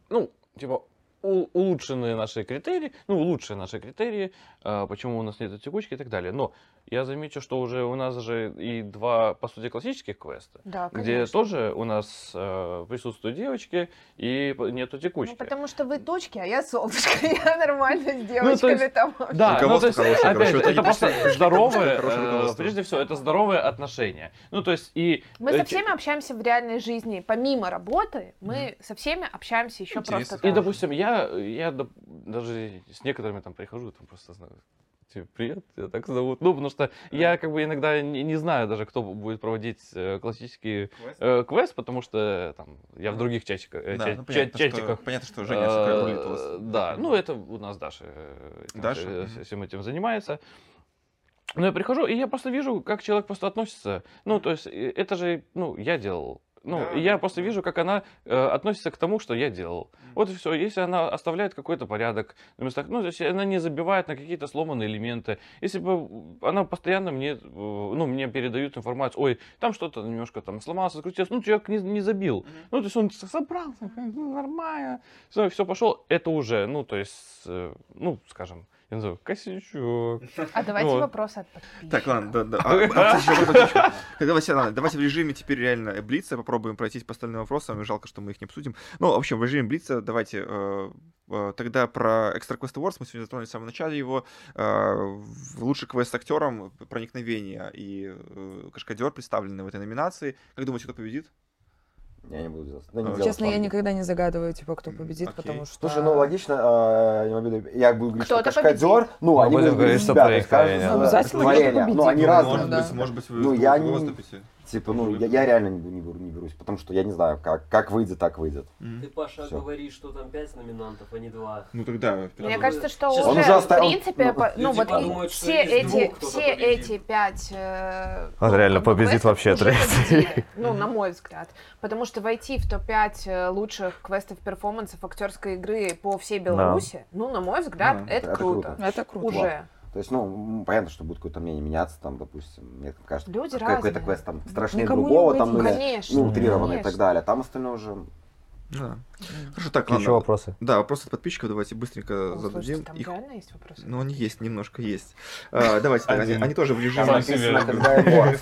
ну, типа, улучшенные наши критерии, ну, лучшие наши критерии, а, почему у нас нет текучки и так далее. Но я замечу, что уже у нас же и два, по сути, классических квеста, Да, где тоже у нас э, присутствуют девочки и нету текучки. Ну, потому что вы тучки, а я солнышко. Я нормально с девочками есть- там. Да, ну, то есть, хорошее, опять они это просто здоровое, э, прежде всего, это здоровые отношения. Ну, то есть, и... Мы э, со всеми общаемся в реальной жизни. Помимо работы, мы со всеми общаемся еще Интересно. просто И, допустим, я, я даже с некоторыми там прихожу, там просто знаю, типа, привет, тебя так зовут. Ну, потому что я как бы иногда не, не знаю даже, кто будет проводить э, классический э, квест, потому что там я в других чатиках, э, Да, ча- ну, понятно, что- чатиках. понятно, что Женя у вас. Э, Да, ну это у нас Даша, э, там Даша? всем этим занимается. Но я прихожу, и я просто вижу, как человек просто относится. Ну, то есть, это же, ну, я делал. Ну, Да, и я просто вижу, как она э, относится к тому, что я делал. Вот и все. Если она оставляет какой-то порядок на местах, ну, если она не забивает на какие-то сломанные элементы, если бы она постоянно мне, э, ну, мне передают информацию, ой, там что-то немножко там сломалось, скрутилось, ну, человек не, не забил. Ну, то есть он собрался, ну, нормально, все, все пошел, это уже, ну, то есть, э, ну, скажем, я называю, косячок. А давайте Вот. вопросы от подписчиков. Так, ладно, да, да. А, а, Давайте, ладно, давайте в режиме теперь реально Блица попробуем пройтись по остальным вопросам. Жалко, что мы их не обсудим. Ну, в общем, в режиме Блица давайте э, э, тогда про Extra Quest Awards. Мы сегодня затронули в самом начале его. Э, лучший квест с актером проникновение и э, Кашкадер представлены в этой номинации. Как думаете, кто победит? Я не буду делать. да не А, делать Честно, я никогда не загадываю, типа, кто победит, Окей. потому что... Слушай, ну логично, э, я, буду говорить, что Кто-то Кашкадер, ну, Мы они будут говорить, что проникновение. свое Обязательно кто-то Ну, они разные. Может быть, может быть, вы Ну, я вы не- выступите. Типа, ну, я, я реально не, не, беру- не берусь, потому что я не знаю, как, как выйдет, так выйдет. Ты, Паша, Всё. говоришь, что там 5 номинантов, а не 2. Ну тогда... Мне Ну, кажется, что сейчас уже, он уже в принципе, ну, по- ну люди вот подумают, все эти, все эти пять... э, Он ну, реально победит вообще третий. Ну, на мой взгляд. Потому что войти в топ-5 э, лучших квестов перформансов актерской игры по всей Беларуси, ну, на мой взгляд, Да, это это круто. круто. Это круто. Уже. То есть, ну, понятно, что будет какое-то мнение меняться, там, допустим, мне кажется, Люди какой-то квест там страшнее Никому другого, там, ну, утрированно и так далее. Там остальное уже... Да. Хорошо, так, Еще ладно. вопросы? Да, вопросы от подписчиков давайте быстренько О, слушайте, зададим. там Их- реально есть вопросы? Ну, они есть, немножко есть. А, Давайте, так, они, они тоже в режиме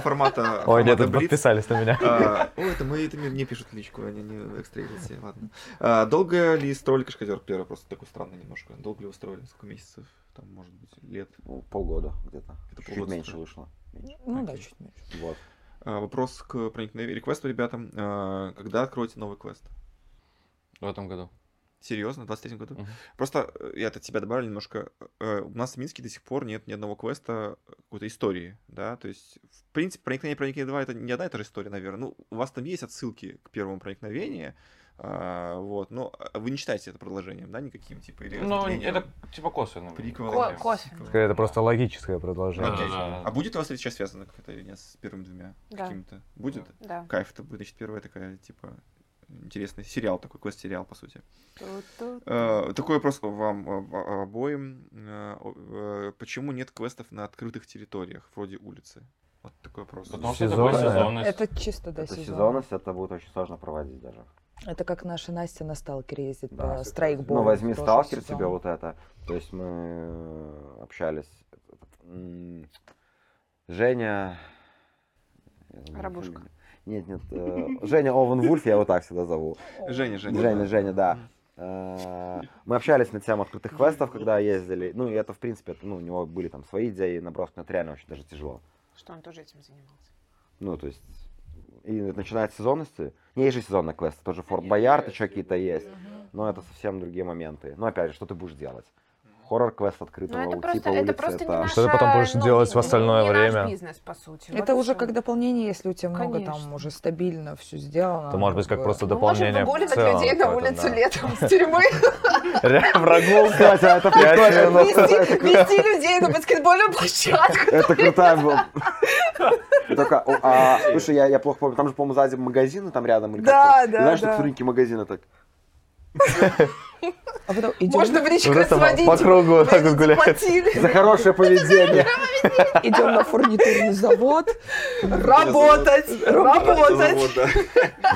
формата, Ой, нет, тут подписались на меня. А, Ой, это мы, это мне пишут в личку, они не экстрейлите, ладно. А, Долго ли строили Кашкадер? Первый вопрос такой странный немножко. Долго ли вы строили? Сколько месяцев? Там, может быть, лет? Ну, полгода где-то. Это Чуть полгода меньше вышло. Меньше. Ну да, чуть меньше. Вот. А, Вопрос к проникновению реквесту, ребятам. А, Когда откроете новый квест? В этом году. Серьезно, в 23 году? Мгм. Просто э, я от тебя добавлю немножко. э, У нас в Минске до сих пор нет ни одного квеста э, какой-то истории, да, то есть, в принципе, проникновение проникновение 2 это не одна и та же история, наверное. Ну, у вас там есть отсылки к первому проникновению, а, вот, но а, вы не считаете это продолжением, да, никаким, типа, или Ну, это типа косвенно. приквелом? Ко- косвенно. Скорее, Это просто логическое продолжение. Окей. Да. А будет у вас третья часть связана как-то или нет с первыми двумя Да. какими-то? Будет? Да. Кайф, это будет, значит, первая такая, типа, интересный сериал такой, квест-сериал, по сути. Э, Такой вопрос вам обоим. Почему нет квестов на открытых территориях, вроде улицы? Вот такой вопрос. Потому что сезонность. Это чисто до Это сезона. сезонность, это будет очень сложно проводить даже. Это как наша Настя на сталкере ездит Да, по страйкболу. Ну, возьми сталкер сезон. тебе вот это. То есть мы э, общались. Женя... Рабушка. Нет, нет. э, Женя Овен Вульф, я его так всегда зову. Женя, Женя. Женя, Женя, да. Э, Мы общались на тему открытых квестов, когда ездили. Ну, и это, в принципе, это, ну, у него были там свои идеи, наброски, но это реально очень даже тяжело. Что он тоже этим занимался. Ну, то есть, и начинает сезонности. Не же сезонный квест, тоже Форт Боярд, еще какие-то есть. Но это совсем другие моменты. Но опять же, что ты будешь делать? Хоррор-квест открытого Ну, это у- просто, типа это улицы, просто не это- наша, Что ты потом будешь ну, делать в не- остальное не наш время? бизнес, по сути. Это Вот уже как дополнение, если у тебя много там Конечно. уже стабильно все сделано. Это может быть как бы. просто Мы можем дополнение в выгуливать целом людей на улицу да. летом с тюрьмы, Прогулка. Кстати, это прикольно. вести людей на баскетбольную площадку. Это крутая была. Только, а, слушай, я, я плохо помню, там же, по-моему, сзади магазины там рядом или Да, как-то. Да, Знаешь, да. так рынки магазина так. А потом идем, Можно по- сводить. по кругу вот так вот. За хорошее поведение. идем на фурнитурный завод. Работать, работать.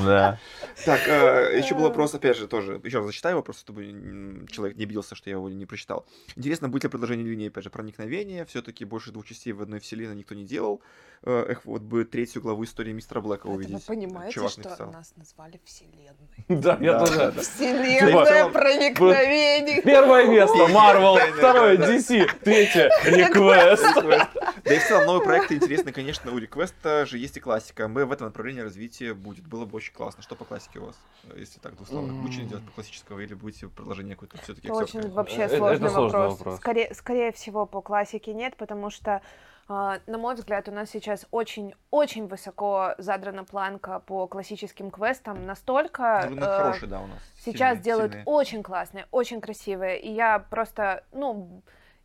Да. Так, э, еще был вопрос, опять же, тоже, еще раз зачитаю вопрос, чтобы человек не обиделся, что я его не прочитал. Интересно, будет ли продолжение линии, опять же, проникновения? Все-таки больше двух частей в одной вселенной никто не делал. Э, Эх, вот бы третью главу истории мистера Блэка Это увидеть. вы понимаете, Чувак что написал. нас назвали Вселенной? Да, я тоже. Вселенная целом- проникновений. Первое место Marvel, второе DC, третье Request. Да и в целом новые проекты интересны, конечно, у реквеста же есть и классика. Мы в этом направлении развития будет. Было бы очень классно. Что по классике у вас, если так двусловно? Будете делать по классического или будете продолжение какое-то все-таки Это очень вообще сложный это сложный вопрос. вопрос. Скорее, скорее всего, по классике нет, потому что, а, на мой взгляд, у нас сейчас очень-очень высоко задрана планка по классическим квестам. Настолько Ну, э, хороший, да, у нас. сейчас Сильные- делают сильные. очень классные, очень красивые. И я просто, ну,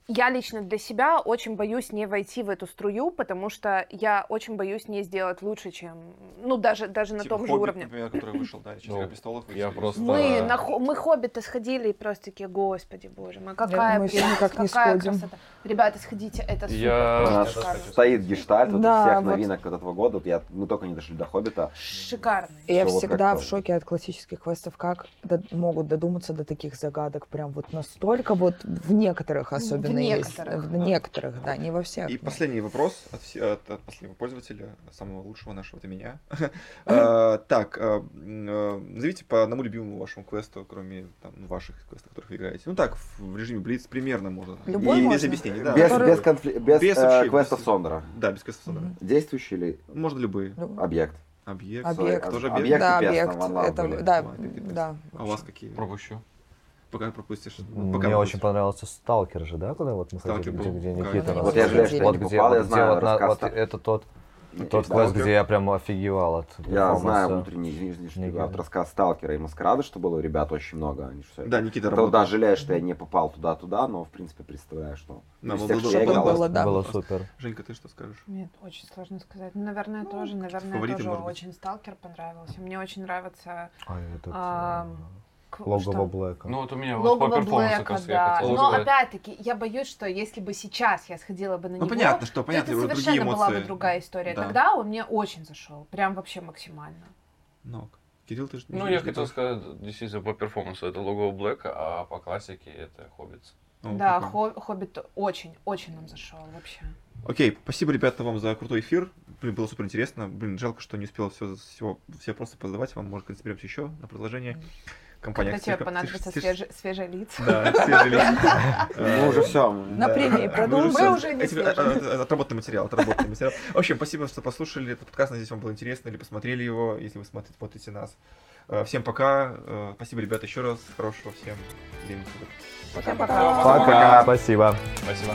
я лично для себя очень боюсь не войти в эту струю, потому что я очень боюсь не сделать лучше, чем, ну, даже, даже на Типа том же «Хоббит», уровне. например, который вышел, да, или Ну, «Игра престолов» я просто- Мы, на, мы Хоббита сходили и просто такие, господи боже мой, какая мы всё прелесть, никак не какая сходим. красота. Ребята, сходите, это супер, Я- У просто нас шикарно. стоит гештальт вот Да, из всех вот. новинок вот этого года. Вот я, мы только не дошли до Хоббита. Шикарно. Я вот всегда в шоке от классических квестов, как могут додуматься до таких загадок, прям вот настолько вот в некоторых особенно есть. некоторых. В некоторых, да, не во всех. И последний вопрос от, от- от последнего пользователя, самого лучшего нашего, это меня. А, Так, м, а, назовите по одному любимому вашему квесту, кроме там, ваших квестов, в которых вы играете. Ну так, в режиме Блиц примерно можно. Любой И без объяснений, да. Без, э, квестов Сондера. Да, без квестов. Мгм. Действующий или Можно любые. Ну, объект? Объект. Объект. Тоже Объект. да, объект. в это, да, да. А у вас какие? Пропущу. Пока пропустишь. пока Мне пропустишь. очень понравился Сталкер же, да, куда вот мы Сталкер ходили, где, был. где Да, Никита да, нас Вот я жалею, что я Вот не где- попал, вот я где знаю вот на- вот это тот, Не- тот квест, где я прям офигевал от Я знаю внутренний, что Никита. вот рассказ Сталкера и Маскарада, что было ребят очень много. Они ж всё- Да, Никита работал. да, жалею, что я не попал туда-туда, но в принципе представляю, что Да, было было, да. Было супер. Женька, ты что скажешь? Нет, очень сложно сказать. Ну, наверное, Ну, тоже, наверное, тоже очень Сталкер понравился. Мне очень нравится А этот, Логово? Блэка. Ну вот у меня вот по Логово перформансу Блэка, как раз да. Но опять-таки, я боюсь, что если бы сейчас я сходила бы на Ну него, понятно, что то понятно, это совершенно была бы другая история. Да. Тогда он мне очень зашел. Прям вообще максимально. Ну, Кирилл, ты же Ну, я хотел сказать, действительно, по перформансу это логово Блэка, а по классике это Хоббитс. Ну, да, Хо- Хоббит очень, очень нам зашел вообще. Окей, спасибо, ребята, вам за крутой эфир. Блин, было супер интересно. Блин, жалко, что не успел все, все, все вопросы позадавать. Вам, может, соберемся еще на продолжение. Компания Когда тебе слишком- свежие, свежие лица. Да, свежие лица. Мы уже все. На премии продолжим. Мы уже не свежие. это- это Отработанный материал, отработанный материал. В общем, спасибо, что послушали этот подкаст. Надеюсь, вам было интересно или посмотрели его, если вы смотрите, смотрите нас. Э, Всем пока. Э, Спасибо, ребята, еще раз. Хорошего всем времени суток. Пока-пока. Пока. Спасибо. Спасибо.